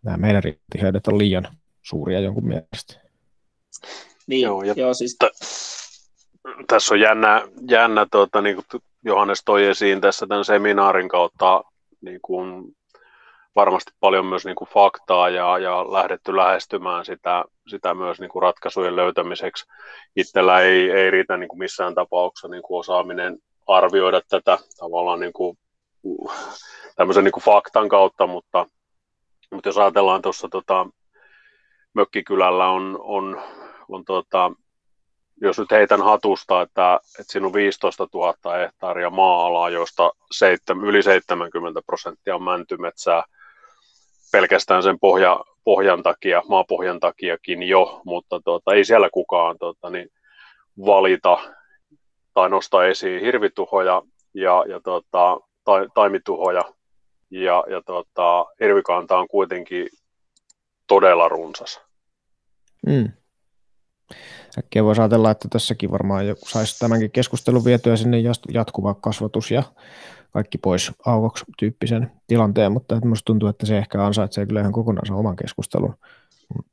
nämä meidän riistatiheydet on liian suuria jonkun mielestä. Niin, joo, ja joo siis... t- tässä on jännä, jännä tuota, niin kuin Johannes toi esiin tässä tämän seminaarin kautta niin kuin varmasti paljon myös niin kuin faktaa ja, ja lähdetty lähestymään sitä, sitä myös niin kuin ratkaisujen löytämiseksi. Itsellä ei, ei riitä niin kuin missään tapauksessa niin kuin osaaminen arvioida tätä tavallaan niin kuin, tämmöisen niin kuin faktan kautta, mutta, mutta jos ajatellaan tuossa tota, Mökkikylällä on, on, on tota, jos nyt heitän hatusta, että, että siinä on 15 000 hehtaaria maa-alaa, josta 7, yli 70 prosenttia on mäntymetsää, pelkästään sen pohja, pohjan takia, maapohjan takiakin jo, mutta tuota, ei siellä kukaan tuota, niin valita tai nosta esiin hirvituhoja ja, ja tuota, ta, taimituhoja ja, ja tuota, hirvikanta on kuitenkin todella runsas. Mm. Äkkiä voisi ajatella, että tässäkin varmaan joku saisi tämänkin keskustelun vietyä sinne jatkuva kasvatus ja kaikki pois aukoksi tyyppisen tilanteen, mutta minusta tuntuu, että se ehkä ansaitsee kyllä ihan kokonaan oman keskustelun.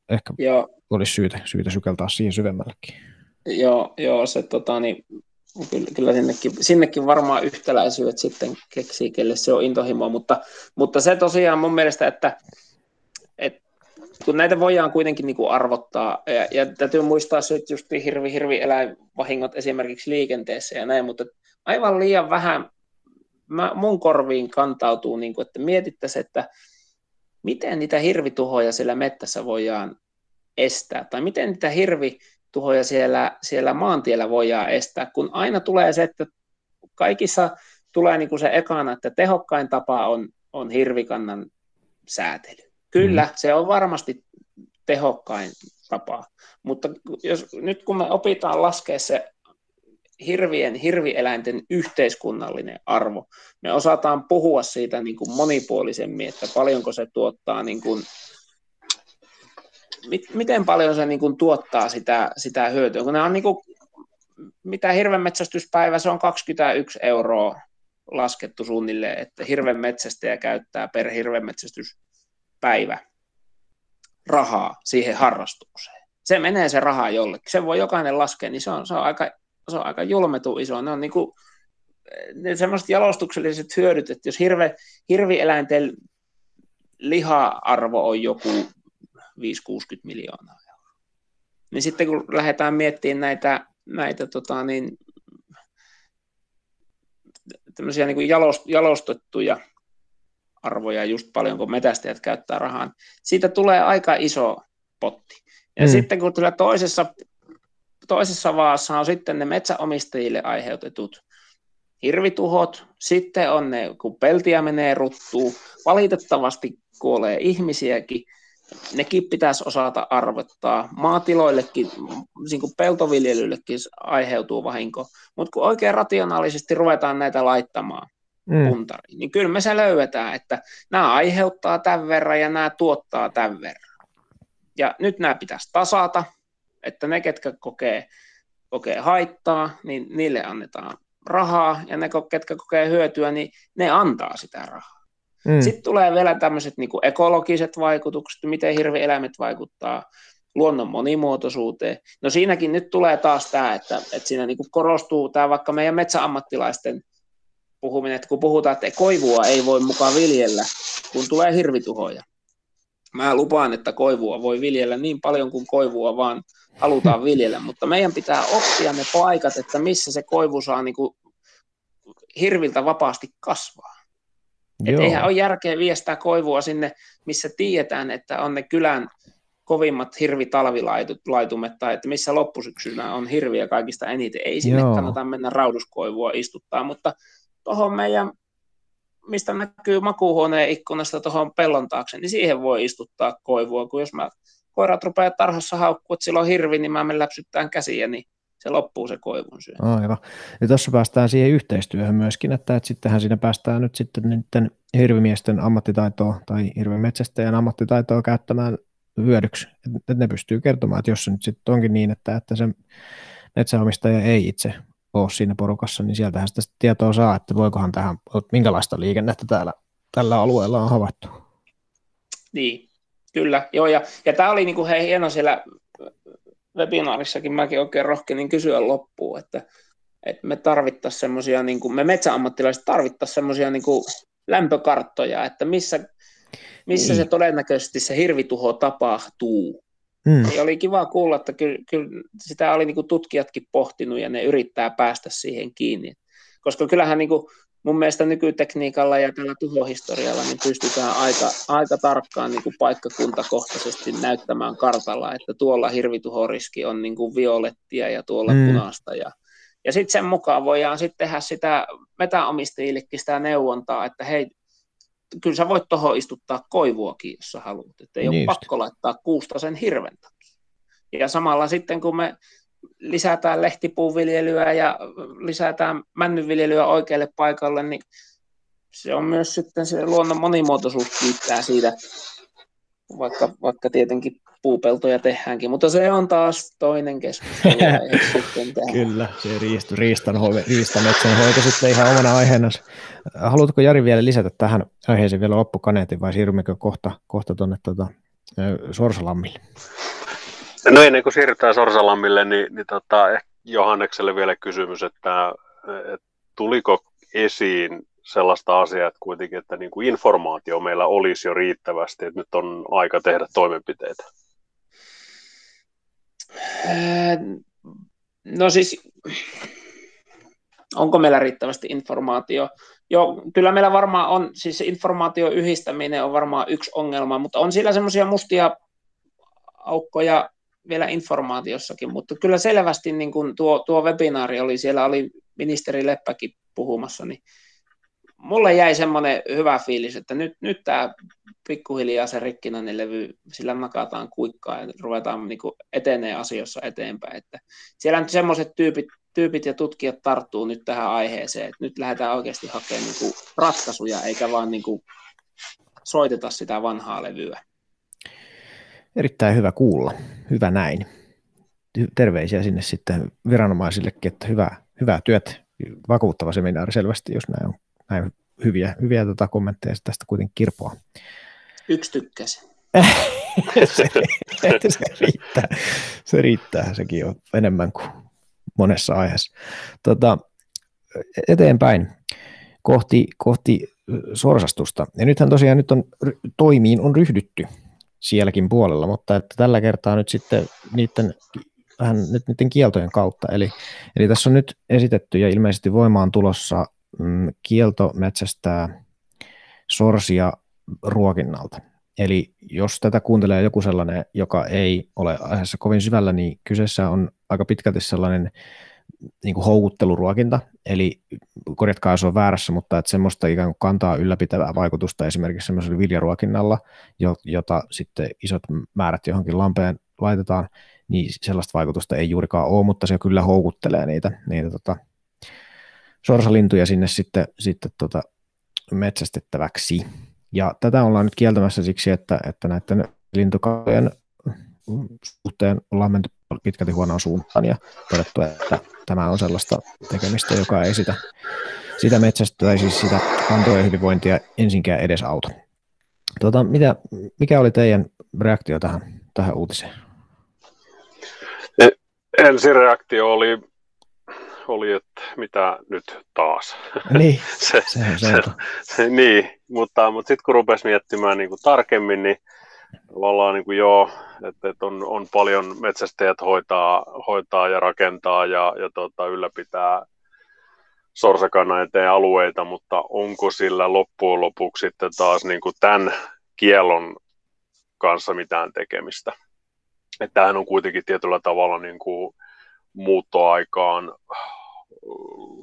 Ehkä joo. olisi syytä, syytä sykeltaa siihen syvemmällekin. Joo, joo se tota, niin, kyllä, kyllä sinnekin, sinnekin varmaan yhtäläisyydet sitten keksii, kelle se on intohimo, mutta, mutta se tosiaan mun mielestä, että kun näitä voidaan kuitenkin niin kuin arvottaa, ja, ja täytyy muistaa se, että just hirvi, hirvi eläinvahingot esimerkiksi liikenteessä ja näin, mutta aivan liian vähän mä, mun korviin kantautuu, niin kuin, että mietittäisiin, että miten niitä hirvituhoja siellä mettässä voidaan estää, tai miten niitä hirvituhoja siellä, siellä maantiellä voidaan estää, kun aina tulee se, että kaikissa tulee niin kuin se ekana, että tehokkain tapa on, on hirvikannan säätely. Kyllä, mm. se on varmasti tehokkain tapa, mutta jos, nyt kun me opitaan laskea se hirvien, hirvieläinten yhteiskunnallinen arvo. Me osataan puhua siitä niin kuin monipuolisemmin, että paljonko se tuottaa, niin kuin, mit, miten paljon se niin kuin tuottaa sitä, sitä hyötyä. Kun on niin kuin, mitä hirvenmetsästyspäivä, se on 21 euroa laskettu suunnilleen, että hirvenmetsästäjä käyttää per hirvenmetsästyspäivä rahaa siihen harrastukseen. Se menee se raha jollekin. Se voi jokainen laskea, niin se on, se on aika se on aika julmetu iso. Ne on niin kuin, ne semmoiset jalostukselliset hyödyt, että jos hirve, hirvieläinten liha-arvo on joku 5-60 miljoonaa niin sitten kun lähdetään miettimään näitä, näitä tota niin, niin kuin jalost, jalostettuja arvoja, just paljonko metästäjät käyttää rahaa, siitä tulee aika iso potti. Ja mm. sitten kun tulee toisessa toisessa vaassa on sitten ne metsäomistajille aiheutetut hirvituhot, sitten on ne, kun peltiä menee ruttuu, valitettavasti kuolee ihmisiäkin, nekin pitäisi osata arvottaa. Maatiloillekin, niin kuin peltoviljelyllekin aiheutuu vahinko, mutta kun oikein rationaalisesti ruvetaan näitä laittamaan mm. puntariin, niin kyllä me se löydetään, että nämä aiheuttaa tämän verran ja nämä tuottaa tämän verran. Ja nyt nämä pitäisi tasata, että ne, ketkä kokee, kokee haittaa, niin niille annetaan rahaa, ja ne, ketkä kokee hyötyä, niin ne antaa sitä rahaa. Mm. Sitten tulee vielä tämmöiset niin ekologiset vaikutukset, miten hirvieläimet vaikuttaa luonnon monimuotoisuuteen. No siinäkin nyt tulee taas tämä, että, että siinä niin korostuu tämä vaikka meidän metsäammattilaisten puhuminen, että kun puhutaan, että koivua ei voi mukaan viljellä, kun tulee hirvituhoja. Mä lupaan, että koivua voi viljellä niin paljon kuin koivua vaan halutaan viljellä, mutta meidän pitää oppia ne paikat, että missä se koivu saa niin kuin hirviltä vapaasti kasvaa. Et eihän ole järkeä viestää koivua sinne, missä tiedetään, että on ne kylän kovimmat hirvitalvilaitumet tai että missä loppusyksynä on hirviä kaikista eniten. Ei sinne Joo. kannata mennä rauduskoivua istuttaa, mutta tuohon meidän, mistä näkyy makuuhuoneen ikkunasta tuohon pellon taakse, niin siihen voi istuttaa koivua, kun jos mä koirat rupeaa tarhassa haukkua, että sillä on hirvi, niin mä läpsyttään käsiä, niin se loppuu se koivun syö. Aivan. Ja tuossa päästään siihen yhteistyöhön myöskin, että, että sittenhän siinä päästään nyt sitten niiden hirvimiesten ammattitaitoa tai hirvimetsästäjän ammattitaitoa käyttämään hyödyksi, että ne pystyy kertomaan, että jos se nyt sitten onkin niin, että, että se metsäomistaja ei itse ole siinä porukassa, niin sieltähän sitä tietoa saa, että voikohan tähän, minkälaista liikennettä täällä tällä alueella on havaittu. Niin, Kyllä, joo, ja, ja tämä oli niin kuin, hei, hieno siellä webinaarissakin, mäkin oikein rohkenin kysyä loppuun, että, että me tarvittaisiin semmoisia, niin kuin, me metsäammattilaiset tarvittaisiin semmoisia niin kuin lämpökarttoja, että missä, missä niin. se todennäköisesti se hirvituho tapahtuu. Hmm. Ja oli kiva kuulla, että kyllä, kyllä sitä oli niin kuin tutkijatkin pohtinut ja ne yrittää päästä siihen kiinni. Koska kyllähän niin kuin mun mielestä nykytekniikalla ja tällä tuhohistorialla niin pystytään aika, aika tarkkaan niin kuin paikkakuntakohtaisesti näyttämään kartalla, että tuolla hirvituhoriski on niin kuin violettia ja tuolla mm. punaista. Ja, ja sitten sen mukaan voidaan sitten tehdä sitä metäomistajillekin sitä neuvontaa, että hei, kyllä sä voit tuohon istuttaa koivuakin, jos sä haluat. Että ei niin ole just. pakko laittaa kuusta sen hirven takia. Ja samalla sitten, kun me lisätään lehtipuuviljelyä ja lisätään männynviljelyä oikealle paikalle, niin se on myös sitten se luonnon monimuotoisuus kiittää siitä, vaikka, vaikka tietenkin puupeltoja tehdäänkin, mutta se on taas toinen keskustelu. Kyllä, se riist, riistan, riistametsän hoito sitten ihan omana aiheena. Haluatko Jari vielä lisätä tähän aiheeseen vielä loppukaneetin vai siirrymmekö kohta, kohta tuonne tuota, Sorsalammille? No ennen kuin siirrytään Sorsalammille, niin, niin tota, Johannekselle vielä kysymys, että, että tuliko esiin sellaista asiaa, että kuitenkin, että niin kuin informaatio meillä olisi jo riittävästi, että nyt on aika tehdä toimenpiteitä? No siis, onko meillä riittävästi informaatio? Joo, kyllä meillä varmaan on, siis informaation yhdistäminen on varmaan yksi ongelma, mutta on siellä semmoisia mustia aukkoja vielä informaatiossakin, mutta kyllä selvästi niin kuin tuo, tuo webinaari oli, siellä oli ministeri Leppäkin puhumassa, niin mulle jäi semmoinen hyvä fiilis, että nyt, nyt tämä pikkuhiljaa se rikkinäinen levy, sillä nakataan kuikkaa ja ruvetaan niin etenee asioissa eteenpäin. Että siellä nyt semmoiset tyypit, tyypit ja tutkijat tarttuu nyt tähän aiheeseen, että nyt lähdetään oikeasti hakemaan niin kuin ratkaisuja, eikä vaan niin kuin soiteta sitä vanhaa levyä. Erittäin hyvä kuulla. Hyvä näin. Terveisiä sinne sitten viranomaisillekin, että hyvää, hyvää työt, vakuuttava seminaari selvästi, jos näin on näin hyviä, hyviä tota kommentteja tästä kuitenkin kirpoa. Yksi tykkäsi. se, se, riittää. Se riittää, sekin on enemmän kuin monessa aiheessa. Tota, eteenpäin kohti, kohti sorsastusta. Ja nythän tosiaan nyt on toimiin on ryhdytty sielläkin puolella, mutta että tällä kertaa nyt sitten niiden, vähän nyt niiden kieltojen kautta. Eli, eli tässä on nyt esitetty ja ilmeisesti voimaan tulossa kielto metsästää sorsia ruokinnalta. Eli jos tätä kuuntelee joku sellainen, joka ei ole aiheessa kovin syvällä, niin kyseessä on aika pitkälti sellainen niin kuin houkutteluruokinta, eli korjatkaa jos on väärässä, mutta että semmoista ikään kuin kantaa ylläpitävää vaikutusta esimerkiksi semmoisella viljaruokinnalla, jota sitten isot määrät johonkin lampeen laitetaan, niin sellaista vaikutusta ei juurikaan ole, mutta se kyllä houkuttelee niitä, niitä tota, sorsalintuja sinne sitten, sitten tota metsästettäväksi. Ja tätä ollaan nyt kieltämässä siksi, että, että näiden lintukantojen suhteen ollaan menty pitkälti huonoon suuntaan ja todettu, että tämä on sellaista tekemistä, joka ei sitä, sitä metsästä tai siis sitä kantojen hyvinvointia ensinkään edes auta. Tota, mitä, mikä oli teidän reaktio tähän, tähän uutiseen? Ensireaktio oli oli, että mitä nyt taas. Niin, se, se, se, se, se, niin, mutta, mutta sitten kun rupesi miettimään niin kuin tarkemmin, niin tavallaan niin kuin joo, että, että on, on, paljon metsästäjät hoitaa, hoitaa ja rakentaa ja, ja tota, ylläpitää sorsakannan eteen alueita, mutta onko sillä loppujen lopuksi sitten taas niin kuin tämän kielon kanssa mitään tekemistä? Että tämähän on kuitenkin tietyllä tavalla niin kuin muuttoaikaan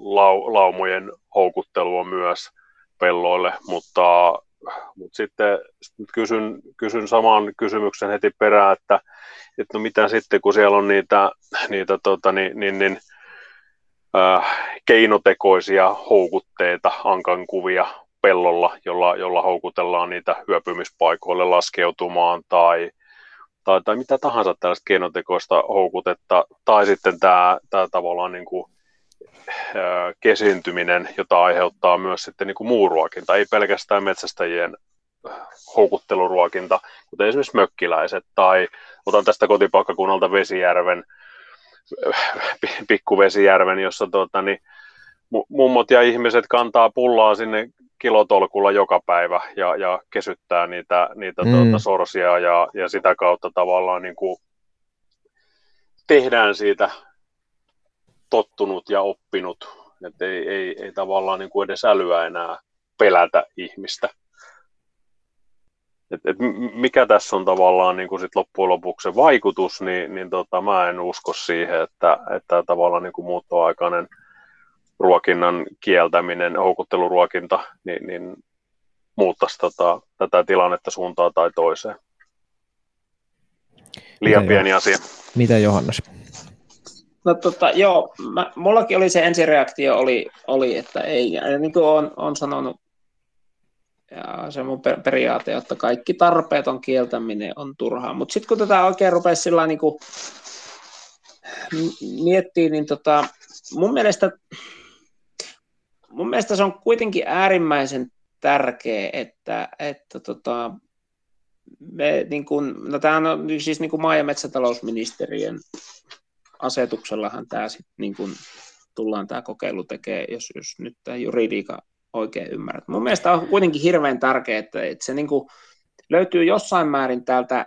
lau, laumojen houkuttelua myös pelloille, mutta, mutta sitten, kysyn, kysyn saman kysymyksen heti perään, että, että no mitä sitten, kun siellä on niitä, niitä tota, niin, niin, niin, äh, keinotekoisia houkutteita, ankankuvia pellolla, jolla, jolla houkutellaan niitä hyöpymispaikoille laskeutumaan tai, tai, tai mitä tahansa tällaista keinotekoista houkutetta, tai sitten tämä, tämä tavallaan niin kuin, kesintyminen, jota aiheuttaa myös sitten niin kuin muu ruokinta, ei pelkästään metsästäjien houkutteluruokinta, kuten esimerkiksi mökkiläiset, tai otan tästä kotipaikkakunnalta Vesijärven, pikkuvesijärven, jossa tuota, niin, mummot ja ihmiset kantaa pullaa sinne kilotolkulla joka päivä ja, ja kesyttää niitä, niitä mm. tuota, sorsia ja, ja sitä kautta tavallaan niin kuin tehdään siitä tottunut ja oppinut, että ei, ei, ei tavallaan niin kuin edes älyä enää pelätä ihmistä. Et, et mikä tässä on tavallaan niin kuin sit loppujen lopuksi se vaikutus, niin, niin tota, mä en usko siihen, että, että tavallaan niin kuin muuttoaikainen ruokinnan kieltäminen, houkutteluruokinta, niin, niin muuttaisi tota, tätä tilannetta suuntaan tai toiseen. Liian Mitä pieni jo? asia. Mitä Johannes? No tota, joo, mä, mullakin oli se ensireaktio oli, oli että ei, ja niin kuin olen, olen sanonut, ja se mun per, periaate, että kaikki tarpeeton kieltäminen on turhaa. Mutta sitten kun tätä oikein rupesi sillä niin kuin miettiä, niin tota, mun mielestä mun mielestä se on kuitenkin äärimmäisen tärkeä, että, että tota, me, niin kun, no tämä on siis niin kuin maa- ja metsätalousministeriön asetuksellahan tämä sit niin kun tullaan tämä kokeilu tekee, jos, jos nyt tämä juridiika oikein ymmärrät. Mun mielestä on kuitenkin hirveän tärkeää, että, että se niin kuin löytyy jossain määrin täältä,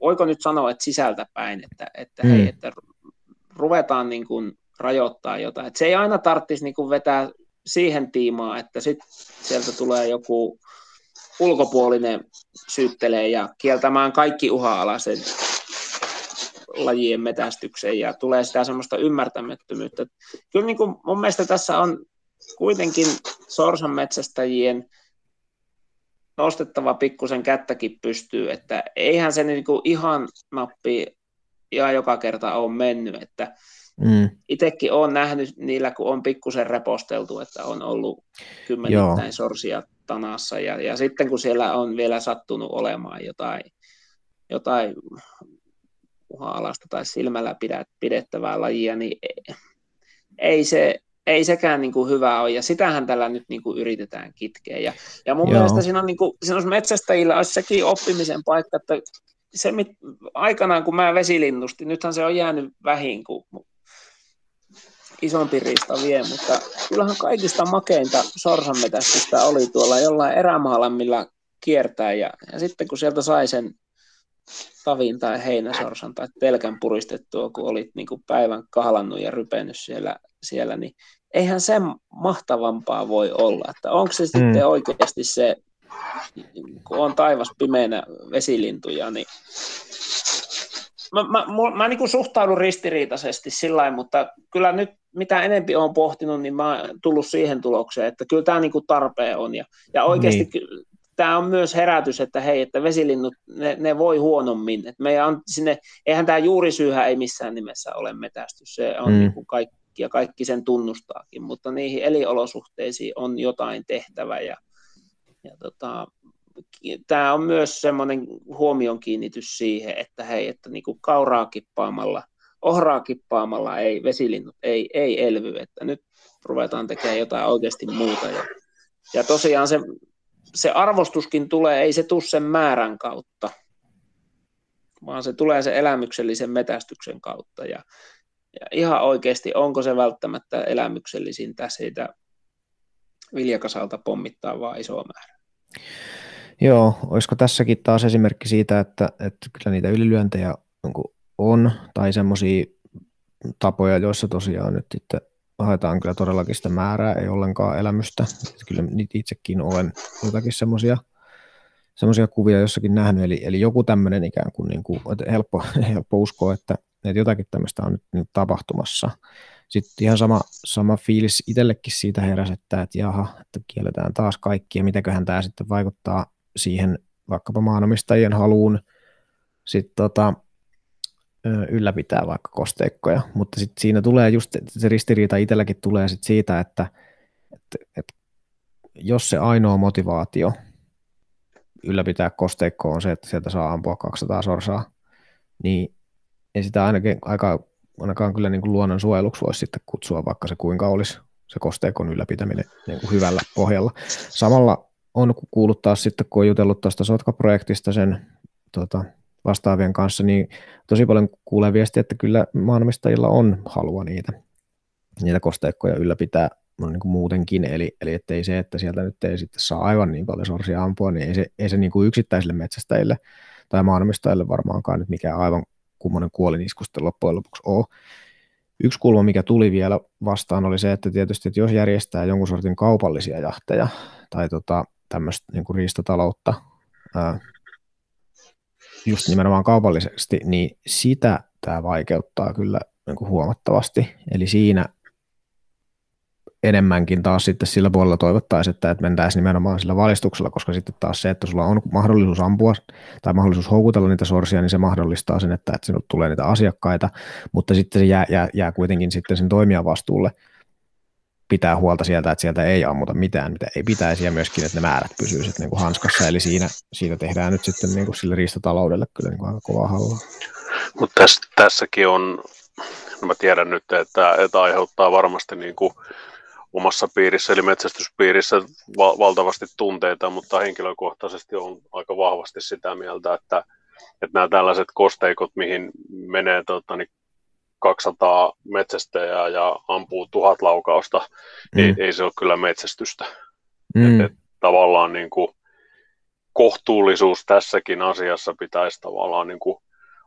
voiko nyt sanoa, että sisältä päin, että, että, mm. hei, että ruvetaan niin kuin rajoittaa jotain. Että se ei aina tarvitsisi niin kuin vetää siihen tiimaan, että sitten sieltä tulee joku ulkopuolinen syyttelee ja kieltämään kaikki uha-alaiset lajien metästykseen ja tulee sitä semmoista ymmärtämättömyyttä. Kyllä niin kuin mun mielestä tässä on kuitenkin sorsan metsästäjien nostettava pikkusen kättäkin pystyy, että eihän se niin kuin ihan nappi ja joka kerta on mennyt, että mm. itsekin olen nähnyt niillä, kun on pikkusen reposteltu, että on ollut kymmenittäin sorsia tanassa ja, ja sitten kun siellä on vielä sattunut olemaan jotain, jotain uha-alasta tai silmällä pidettävää lajia, niin ei se, ei sekään niin kuin hyvä ole, ja sitähän tällä nyt niin kuin yritetään kitkeä. Ja, ja mun Joo. mielestä siinä on, niin kuin, siinä on metsästäjillä olisi sekin oppimisen paikka, että se mit, aikanaan kun mä vesilinnustin, nythän se on jäänyt vähin, kun isompi riista vie, mutta kyllähän kaikista makeinta sorsanmetästystä oli tuolla jollain erämaalla, millä kiertää, ja, ja sitten kun sieltä sai sen tavin tai heinäsorsan tai telkän puristettua, kun olit niin kuin päivän kahlannut ja rypennyt siellä, siellä, niin eihän sen mahtavampaa voi olla. Että onko se mm. sitten oikeasti se, kun on taivas pimeänä vesilintuja, niin mä, mä, mä, mä niin suhtaudun ristiriitaisesti sillä mutta kyllä nyt mitä enempi olen pohtinut, niin mä oon tullut siihen tulokseen, että kyllä tämä niin tarpeen on. Ja, ja oikeasti niin tämä on myös herätys, että hei, että vesilinnut, ne, ne voi huonommin. Et meidän on sinne, eihän tämä juurisyyhä ei missään nimessä ole metästys, se on mm. niin kuin kaikki, ja kaikki sen tunnustaakin, mutta niihin eliolosuhteisiin on jotain tehtävä, ja, ja tota, tämä on myös semmoinen huomion kiinnitys siihen, että hei, että niin kuin kauraa kippaamalla, ohraa kippaamalla ei vesilinnut ei, ei elvy, että nyt ruvetaan tekemään jotain oikeasti muuta. Ja, ja tosiaan se se arvostuskin tulee, ei se tule sen määrän kautta, vaan se tulee sen elämyksellisen metästyksen kautta. Ja, ja ihan oikeasti, onko se välttämättä elämyksellisintä siitä viljakasalta pommittaa vaan iso määrä? Joo, olisiko tässäkin taas esimerkki siitä, että, että kyllä niitä ylilyöntejä on, tai semmoisia tapoja, joissa tosiaan nyt sitten haetaan kyllä todellakin sitä määrää, ei ollenkaan elämystä. Kyllä itsekin olen jotakin semmoisia semmoisia kuvia jossakin nähnyt, eli, eli joku tämmöinen ikään kuin, niin kuin että helppo, helppo uskoa, että, että jotakin tämmöistä on nyt niin tapahtumassa. Sitten ihan sama, sama fiilis itsellekin siitä heräsi, että, että jaha, että kielletään taas kaikki, ja mitäköhän tämä sitten vaikuttaa siihen vaikkapa maanomistajien haluun sitten tota, ylläpitää vaikka kosteikkoja, mutta sitten siinä tulee just se ristiriita itselläkin tulee sit siitä, että, että, että jos se ainoa motivaatio ylläpitää kosteikkoa on se, että sieltä saa ampua 200 sorsaa, niin ei sitä ainakin aika, ainakaan kyllä niin kuin luonnonsuojeluksi voisi sitten kutsua, vaikka se kuinka olisi se kosteikon ylläpitäminen niin kuin hyvällä pohjalla. Samalla on kuullut taas sitten, kun on jutellut tuosta Sotka-projektista sen tota, vastaavien kanssa, niin tosi paljon kuulee viestiä, että kyllä maanomistajilla on halua niitä, niitä kosteikkoja ylläpitää niin kuin muutenkin, eli, eli ettei se, että sieltä nyt ei sitten saa aivan niin paljon sorsia ampua, niin ei se, ei se niin kuin yksittäisille metsästäjille tai maanomistajille varmaankaan nyt mikään aivan kummonen kuolinisku sitten loppujen lopuksi ole. Yksi kulma, mikä tuli vielä vastaan, oli se, että tietysti, että jos järjestää jonkun sortin kaupallisia jahteja tai tota, tämmöistä niin kuin riistataloutta, just nimenomaan kaupallisesti, niin sitä tämä vaikeuttaa kyllä niin kuin huomattavasti. Eli siinä enemmänkin taas sitten sillä puolella toivottaisiin, että, että mentäisiin nimenomaan sillä valistuksella, koska sitten taas se, että sulla on mahdollisuus ampua tai mahdollisuus houkutella niitä sorsia, niin se mahdollistaa sen, että, että sinulle tulee niitä asiakkaita, mutta sitten se jää, jää, jää kuitenkin sitten sen toimijan vastuulle pitää huolta sieltä, että sieltä ei ammuta mitään, mitä ei pitäisi, ja myöskin, että ne määrät pysyisivät niin kuin hanskassa, eli siinä, siinä tehdään nyt sitten niin kuin sille riistataloudelle kyllä niin kuin aika kovaa hallaa. Mutta täs, tässäkin on, no mä tiedän nyt, että, että aiheuttaa varmasti niin kuin omassa piirissä, eli metsästyspiirissä val- valtavasti tunteita, mutta henkilökohtaisesti on aika vahvasti sitä mieltä, että, että nämä tällaiset kosteikot, mihin menee tota, niin 200 metsästäjää ja ampuu tuhat laukausta, niin mm. ei, ei se ole kyllä metsästystä. Mm. Et, et, tavallaan niin kuin, kohtuullisuus tässäkin asiassa pitäisi tavallaan niin kuin,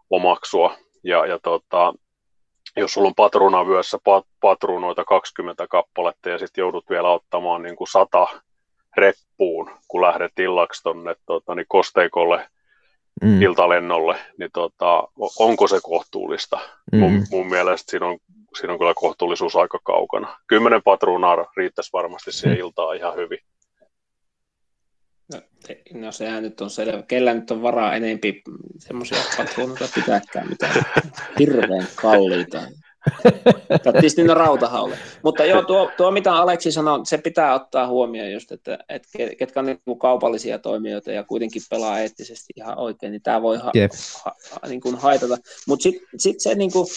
omaksua. Ja, ja tota, jos sulla on patruunavyössä pat, patruunoita 20 kappaletta ja sitten joudut vielä ottamaan niin kuin 100 reppuun, kun lähdet illaksi tuonne tota, niin kosteikolle mm. iltalennolle, niin tota, onko se kohtuullista? Mm. Mun, mun mielestä siinä on, siinä on kyllä kohtuullisuus aika kaukana. Kymmenen patruunaa riittäisi varmasti siihen mm. iltaan ihan hyvin. No, no sehän nyt on selvä. Kellä nyt on varaa enempi semmoisia patruunoita pitääkään, mitä hirveän kalliita. Tarvitsisi niin rautahaulle. Mutta joo, tuo, tuo, mitä Aleksi sanoi, se pitää ottaa huomioon just, että, että ketkä on niin kaupallisia toimijoita ja kuitenkin pelaa eettisesti ihan oikein, niin tämä voi ha, yep. ha, niin kuin haitata. Mutta sitten sit se, niin kuin,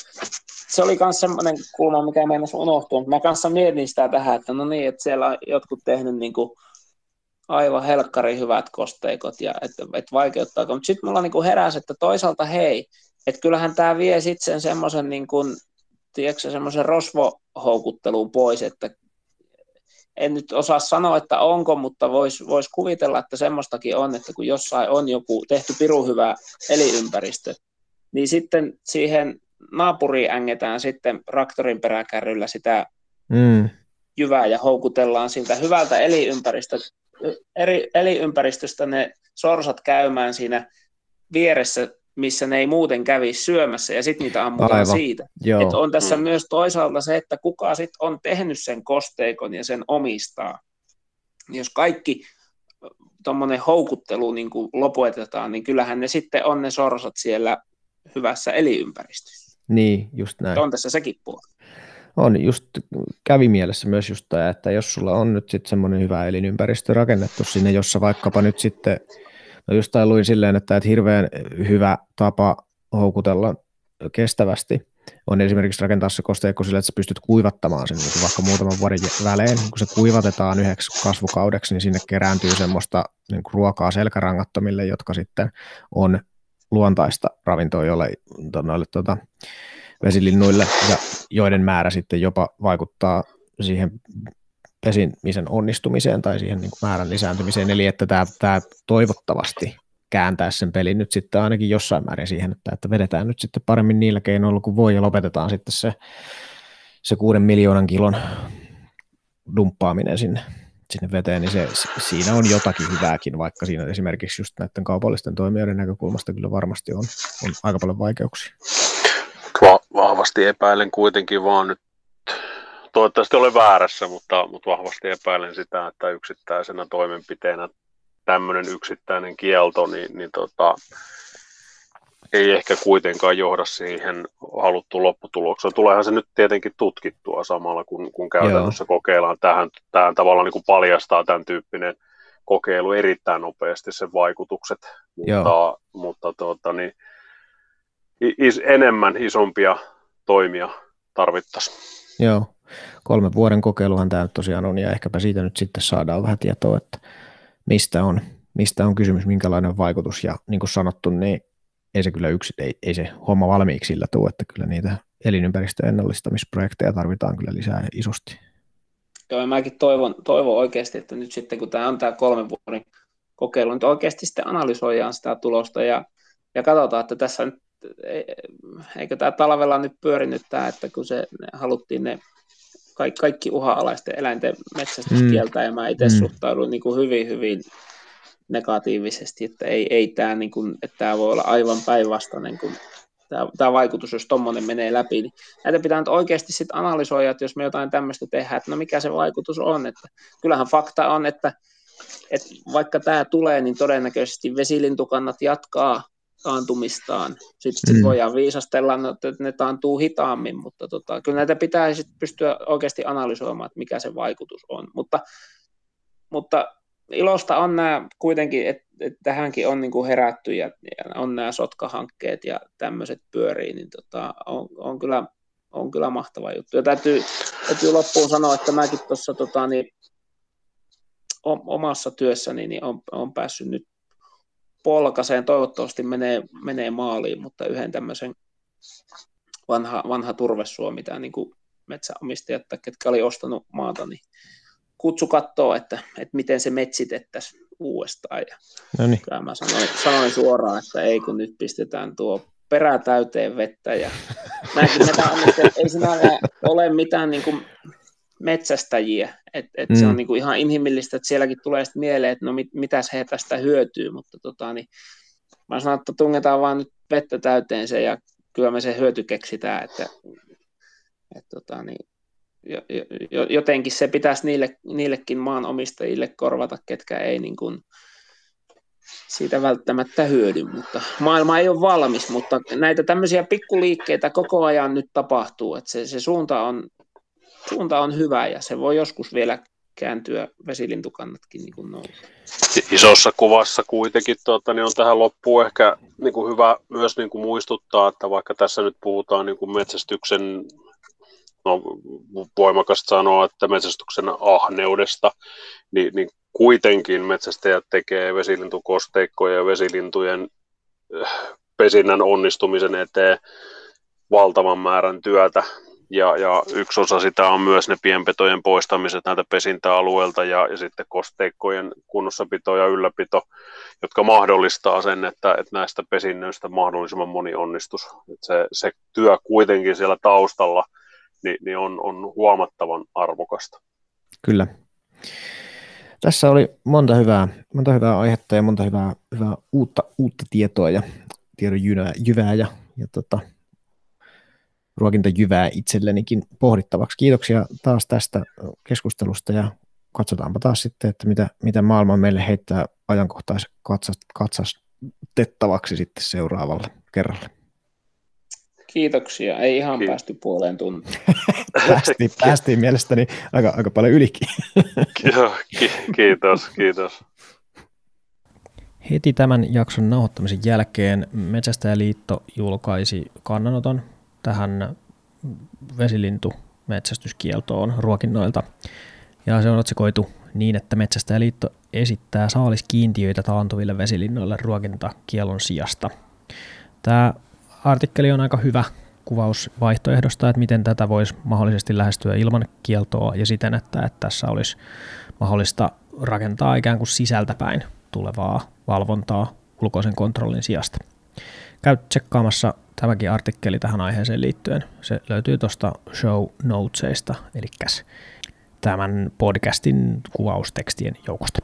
se oli myös semmoinen kulma, mikä meinasi unohtua. Mä kanssa mietin sitä tähän, että no niin, että siellä on jotkut tehnyt niin kuin, aivan helkkari hyvät kosteikot ja että, että vaikeuttaako. Mutta sitten mulla niin heräsi, että toisaalta hei, että kyllähän tämä vie sitten sen semmoisen niin kuin, tiedätkö, semmoisen rosvohoukutteluun pois, että en nyt osaa sanoa, että onko, mutta voisi vois kuvitella, että semmoistakin on, että kun jossain on joku tehty piru hyvä eliympäristö, niin sitten siihen naapuriin ängetään sitten traktorin peräkärryllä sitä mm. jyvää ja houkutellaan siltä hyvältä eliympäristöstä, eri, eliympäristöstä ne sorsat käymään siinä vieressä missä ne ei muuten kävi syömässä, ja sitten niitä ammutaan Aivan. siitä. Et on tässä mm. myös toisaalta se, että kuka sitten on tehnyt sen kosteikon ja sen omistaa. Jos kaikki tuommoinen houkuttelu niin kuin lopetetaan, niin kyllähän ne sitten on ne sorsat siellä hyvässä eliympäristössä. Niin, just näin. On tässä sekin puoli. On, just kävi mielessä myös just tämä, että jos sulla on nyt sitten semmoinen hyvä elinympäristö rakennettu sinne, jossa vaikkapa nyt sitten No jostain luin silleen, että, että hirveän hyvä tapa houkutella kestävästi on esimerkiksi rakentaa se kosteikko sillä, että sä pystyt kuivattamaan sen niin vaikka muutaman vuoden välein. Kun se kuivatetaan yhdeksi kasvukaudeksi, niin sinne kerääntyy semmoista niin ruokaa selkärangattomille, jotka sitten on luontaista ravintoa jolle, noille tuota, vesilinnuille, ja joiden määrä sitten jopa vaikuttaa siihen pesimisen onnistumiseen tai siihen niin kuin määrän lisääntymiseen, eli että tämä, tämä toivottavasti kääntää sen pelin nyt sitten ainakin jossain määrin siihen, että, että vedetään nyt sitten paremmin niillä keinoilla kuin voi ja lopetetaan sitten se, se kuuden miljoonan kilon dumppaaminen sinne, sinne veteen, niin se, siinä on jotakin hyvääkin, vaikka siinä esimerkiksi just näiden kaupallisten toimijoiden näkökulmasta kyllä varmasti on, on aika paljon vaikeuksia. Va- vahvasti epäilen kuitenkin vaan nyt toivottavasti olen väärässä, mutta, mutta vahvasti epäilen sitä, että yksittäisenä toimenpiteenä tämmöinen yksittäinen kielto, niin, niin tota, ei ehkä kuitenkaan johda siihen haluttuun lopputulokseen. Tuleehan se nyt tietenkin tutkittua samalla, kun, kun käytännössä Joo. kokeillaan tähän, tähän tavallaan niin kuin paljastaa tämän tyyppinen kokeilu erittäin nopeasti sen vaikutukset, mutta, mutta tuota, niin, is, enemmän isompia toimia tarvittaisiin. Joo, kolmen vuoden kokeiluhan tämä nyt tosiaan on, ja ehkäpä siitä nyt sitten saadaan vähän tietoa, että mistä on, mistä on kysymys, minkälainen vaikutus, ja niin kuin sanottu, niin ei se kyllä yksi, ei, ei se homma valmiiksi sillä tule, että kyllä niitä elinympäristön ennallistamisprojekteja tarvitaan kyllä lisää isosti. Joo, mäkin toivon, toivon oikeasti, että nyt sitten kun tämä on tämä kolmen vuoden kokeilu, niin oikeasti sitten analysoidaan sitä tulosta ja, ja katsotaan, että tässä nyt, e, eikö tämä talvella nyt pyörinyt tämä, että kun se haluttiin ne kaikki, kaikki uha-alaisten eläinten metsästys mm. ja mä itse mm. suhtaudun niin kuin hyvin, hyvin negatiivisesti, että ei, ei tämä, niin kuin, että tämä voi olla aivan päinvastainen kuin tämä, tämä vaikutus, jos tuommoinen menee läpi, niin näitä pitää nyt oikeasti sitten analysoida, että jos me jotain tämmöistä tehdään, että no mikä se vaikutus on, että kyllähän fakta on, että, että vaikka tämä tulee, niin todennäköisesti vesilintukannat jatkaa taantumistaan. Sitten mm. voidaan viisastella, no, että ne taantuu hitaammin, mutta tota, kyllä näitä pitää sit pystyä oikeasti analysoimaan, että mikä se vaikutus on. Mutta, mutta ilosta on nämä kuitenkin, että, että tähänkin on niin kuin herätty ja, ja on nämä sotkahankkeet ja tämmöiset pyörii, niin tota, on, on, kyllä, on kyllä mahtava juttu. Ja täytyy, täytyy loppuun sanoa, että mäkin tuossa tota, niin, omassa työssäni niin on, on päässyt nyt polkaseen, toivottavasti menee, menee maaliin, mutta yhden tämmöisen vanha, vanha turvesuomi, tämä niin kuin metsäomistajat, ketkä oli ostanut maata, niin kutsu katsoa, että, että miten se metsitettäisiin uudestaan. Ja Noniin. mä sanoin, sanoin, suoraan, että ei kun nyt pistetään tuo perä täyteen vettä. Ja näinkin, ei siinä ole mitään niin kuin metsästäjiä. Et, et mm. Se on mm. niinku ihan inhimillistä, että sielläkin tulee sitten mieleen, että no mit, mitäs he tästä hyötyy, mutta tota, niin, Mä sanon, että tungetaan vaan nyt vettä täyteen se ja kyllä me se hyöty keksitään, että, että tota, niin, jotenkin se pitäisi niille, niillekin maanomistajille korvata, ketkä ei niin kuin siitä välttämättä hyödy, mutta maailma ei ole valmis, mutta näitä tämmöisiä pikkuliikkeitä koko ajan nyt tapahtuu, että se, se suunta, on, suunta on hyvä ja se voi joskus vielä kääntyä vesilintukannatkin niin kuin Isossa kuvassa kuitenkin tuota, niin on tähän loppuun ehkä niin kuin hyvä myös niin kuin muistuttaa, että vaikka tässä nyt puhutaan niin kuin metsästyksen no, voimakasta sanoa, että metsästyksen ahneudesta, niin, niin kuitenkin metsästäjät tekee vesilintukosteikkoja ja vesilintujen äh, pesinnän onnistumisen eteen valtavan määrän työtä. Ja, ja yksi osa sitä on myös ne pienpetojen poistamiset näiltä pesintäalueilta ja, ja sitten kosteikkojen kunnossapito ja ylläpito, jotka mahdollistaa sen, että, että näistä pesinnöistä mahdollisimman moni onnistus. Se, se työ kuitenkin siellä taustalla – niin, niin on, on huomattavan arvokasta. Kyllä. Tässä oli monta hyvää, monta hyvää aihetta ja monta hyvää, hyvää uutta, uutta tietoa ja tiedon jyvää, jyvää ja, ja tota, ruokintajyvää itsellenikin pohdittavaksi. Kiitoksia taas tästä keskustelusta ja katsotaanpa taas sitten, että mitä, mitä maailma meille heittää ajankohtais katsastettavaksi sitten seuraavalla kerralla. Kiitoksia. Ei ihan Kiitos. päästy puoleen tuntiin. päästiin, päästiin mielestäni aika, aika paljon ylikin. Joo, kiitos, kiitos. Heti tämän jakson nauhoittamisen jälkeen Metsästäjäliitto julkaisi kannanoton tähän vesilintu metsästyskieltoon ruokinnoilta. Ja se on otsikoitu niin, että Metsästäjäliitto esittää saaliskiintiöitä taantuville vesilinnoille ruokintakielon sijasta. Tämä artikkeli on aika hyvä kuvaus vaihtoehdosta, että miten tätä voisi mahdollisesti lähestyä ilman kieltoa ja siten, että, että tässä olisi mahdollista rakentaa ikään kuin sisältäpäin tulevaa valvontaa ulkoisen kontrollin sijasta. Käy tsekkaamassa tämäkin artikkeli tähän aiheeseen liittyen. Se löytyy tuosta show notesista, eli tämän podcastin kuvaustekstien joukosta.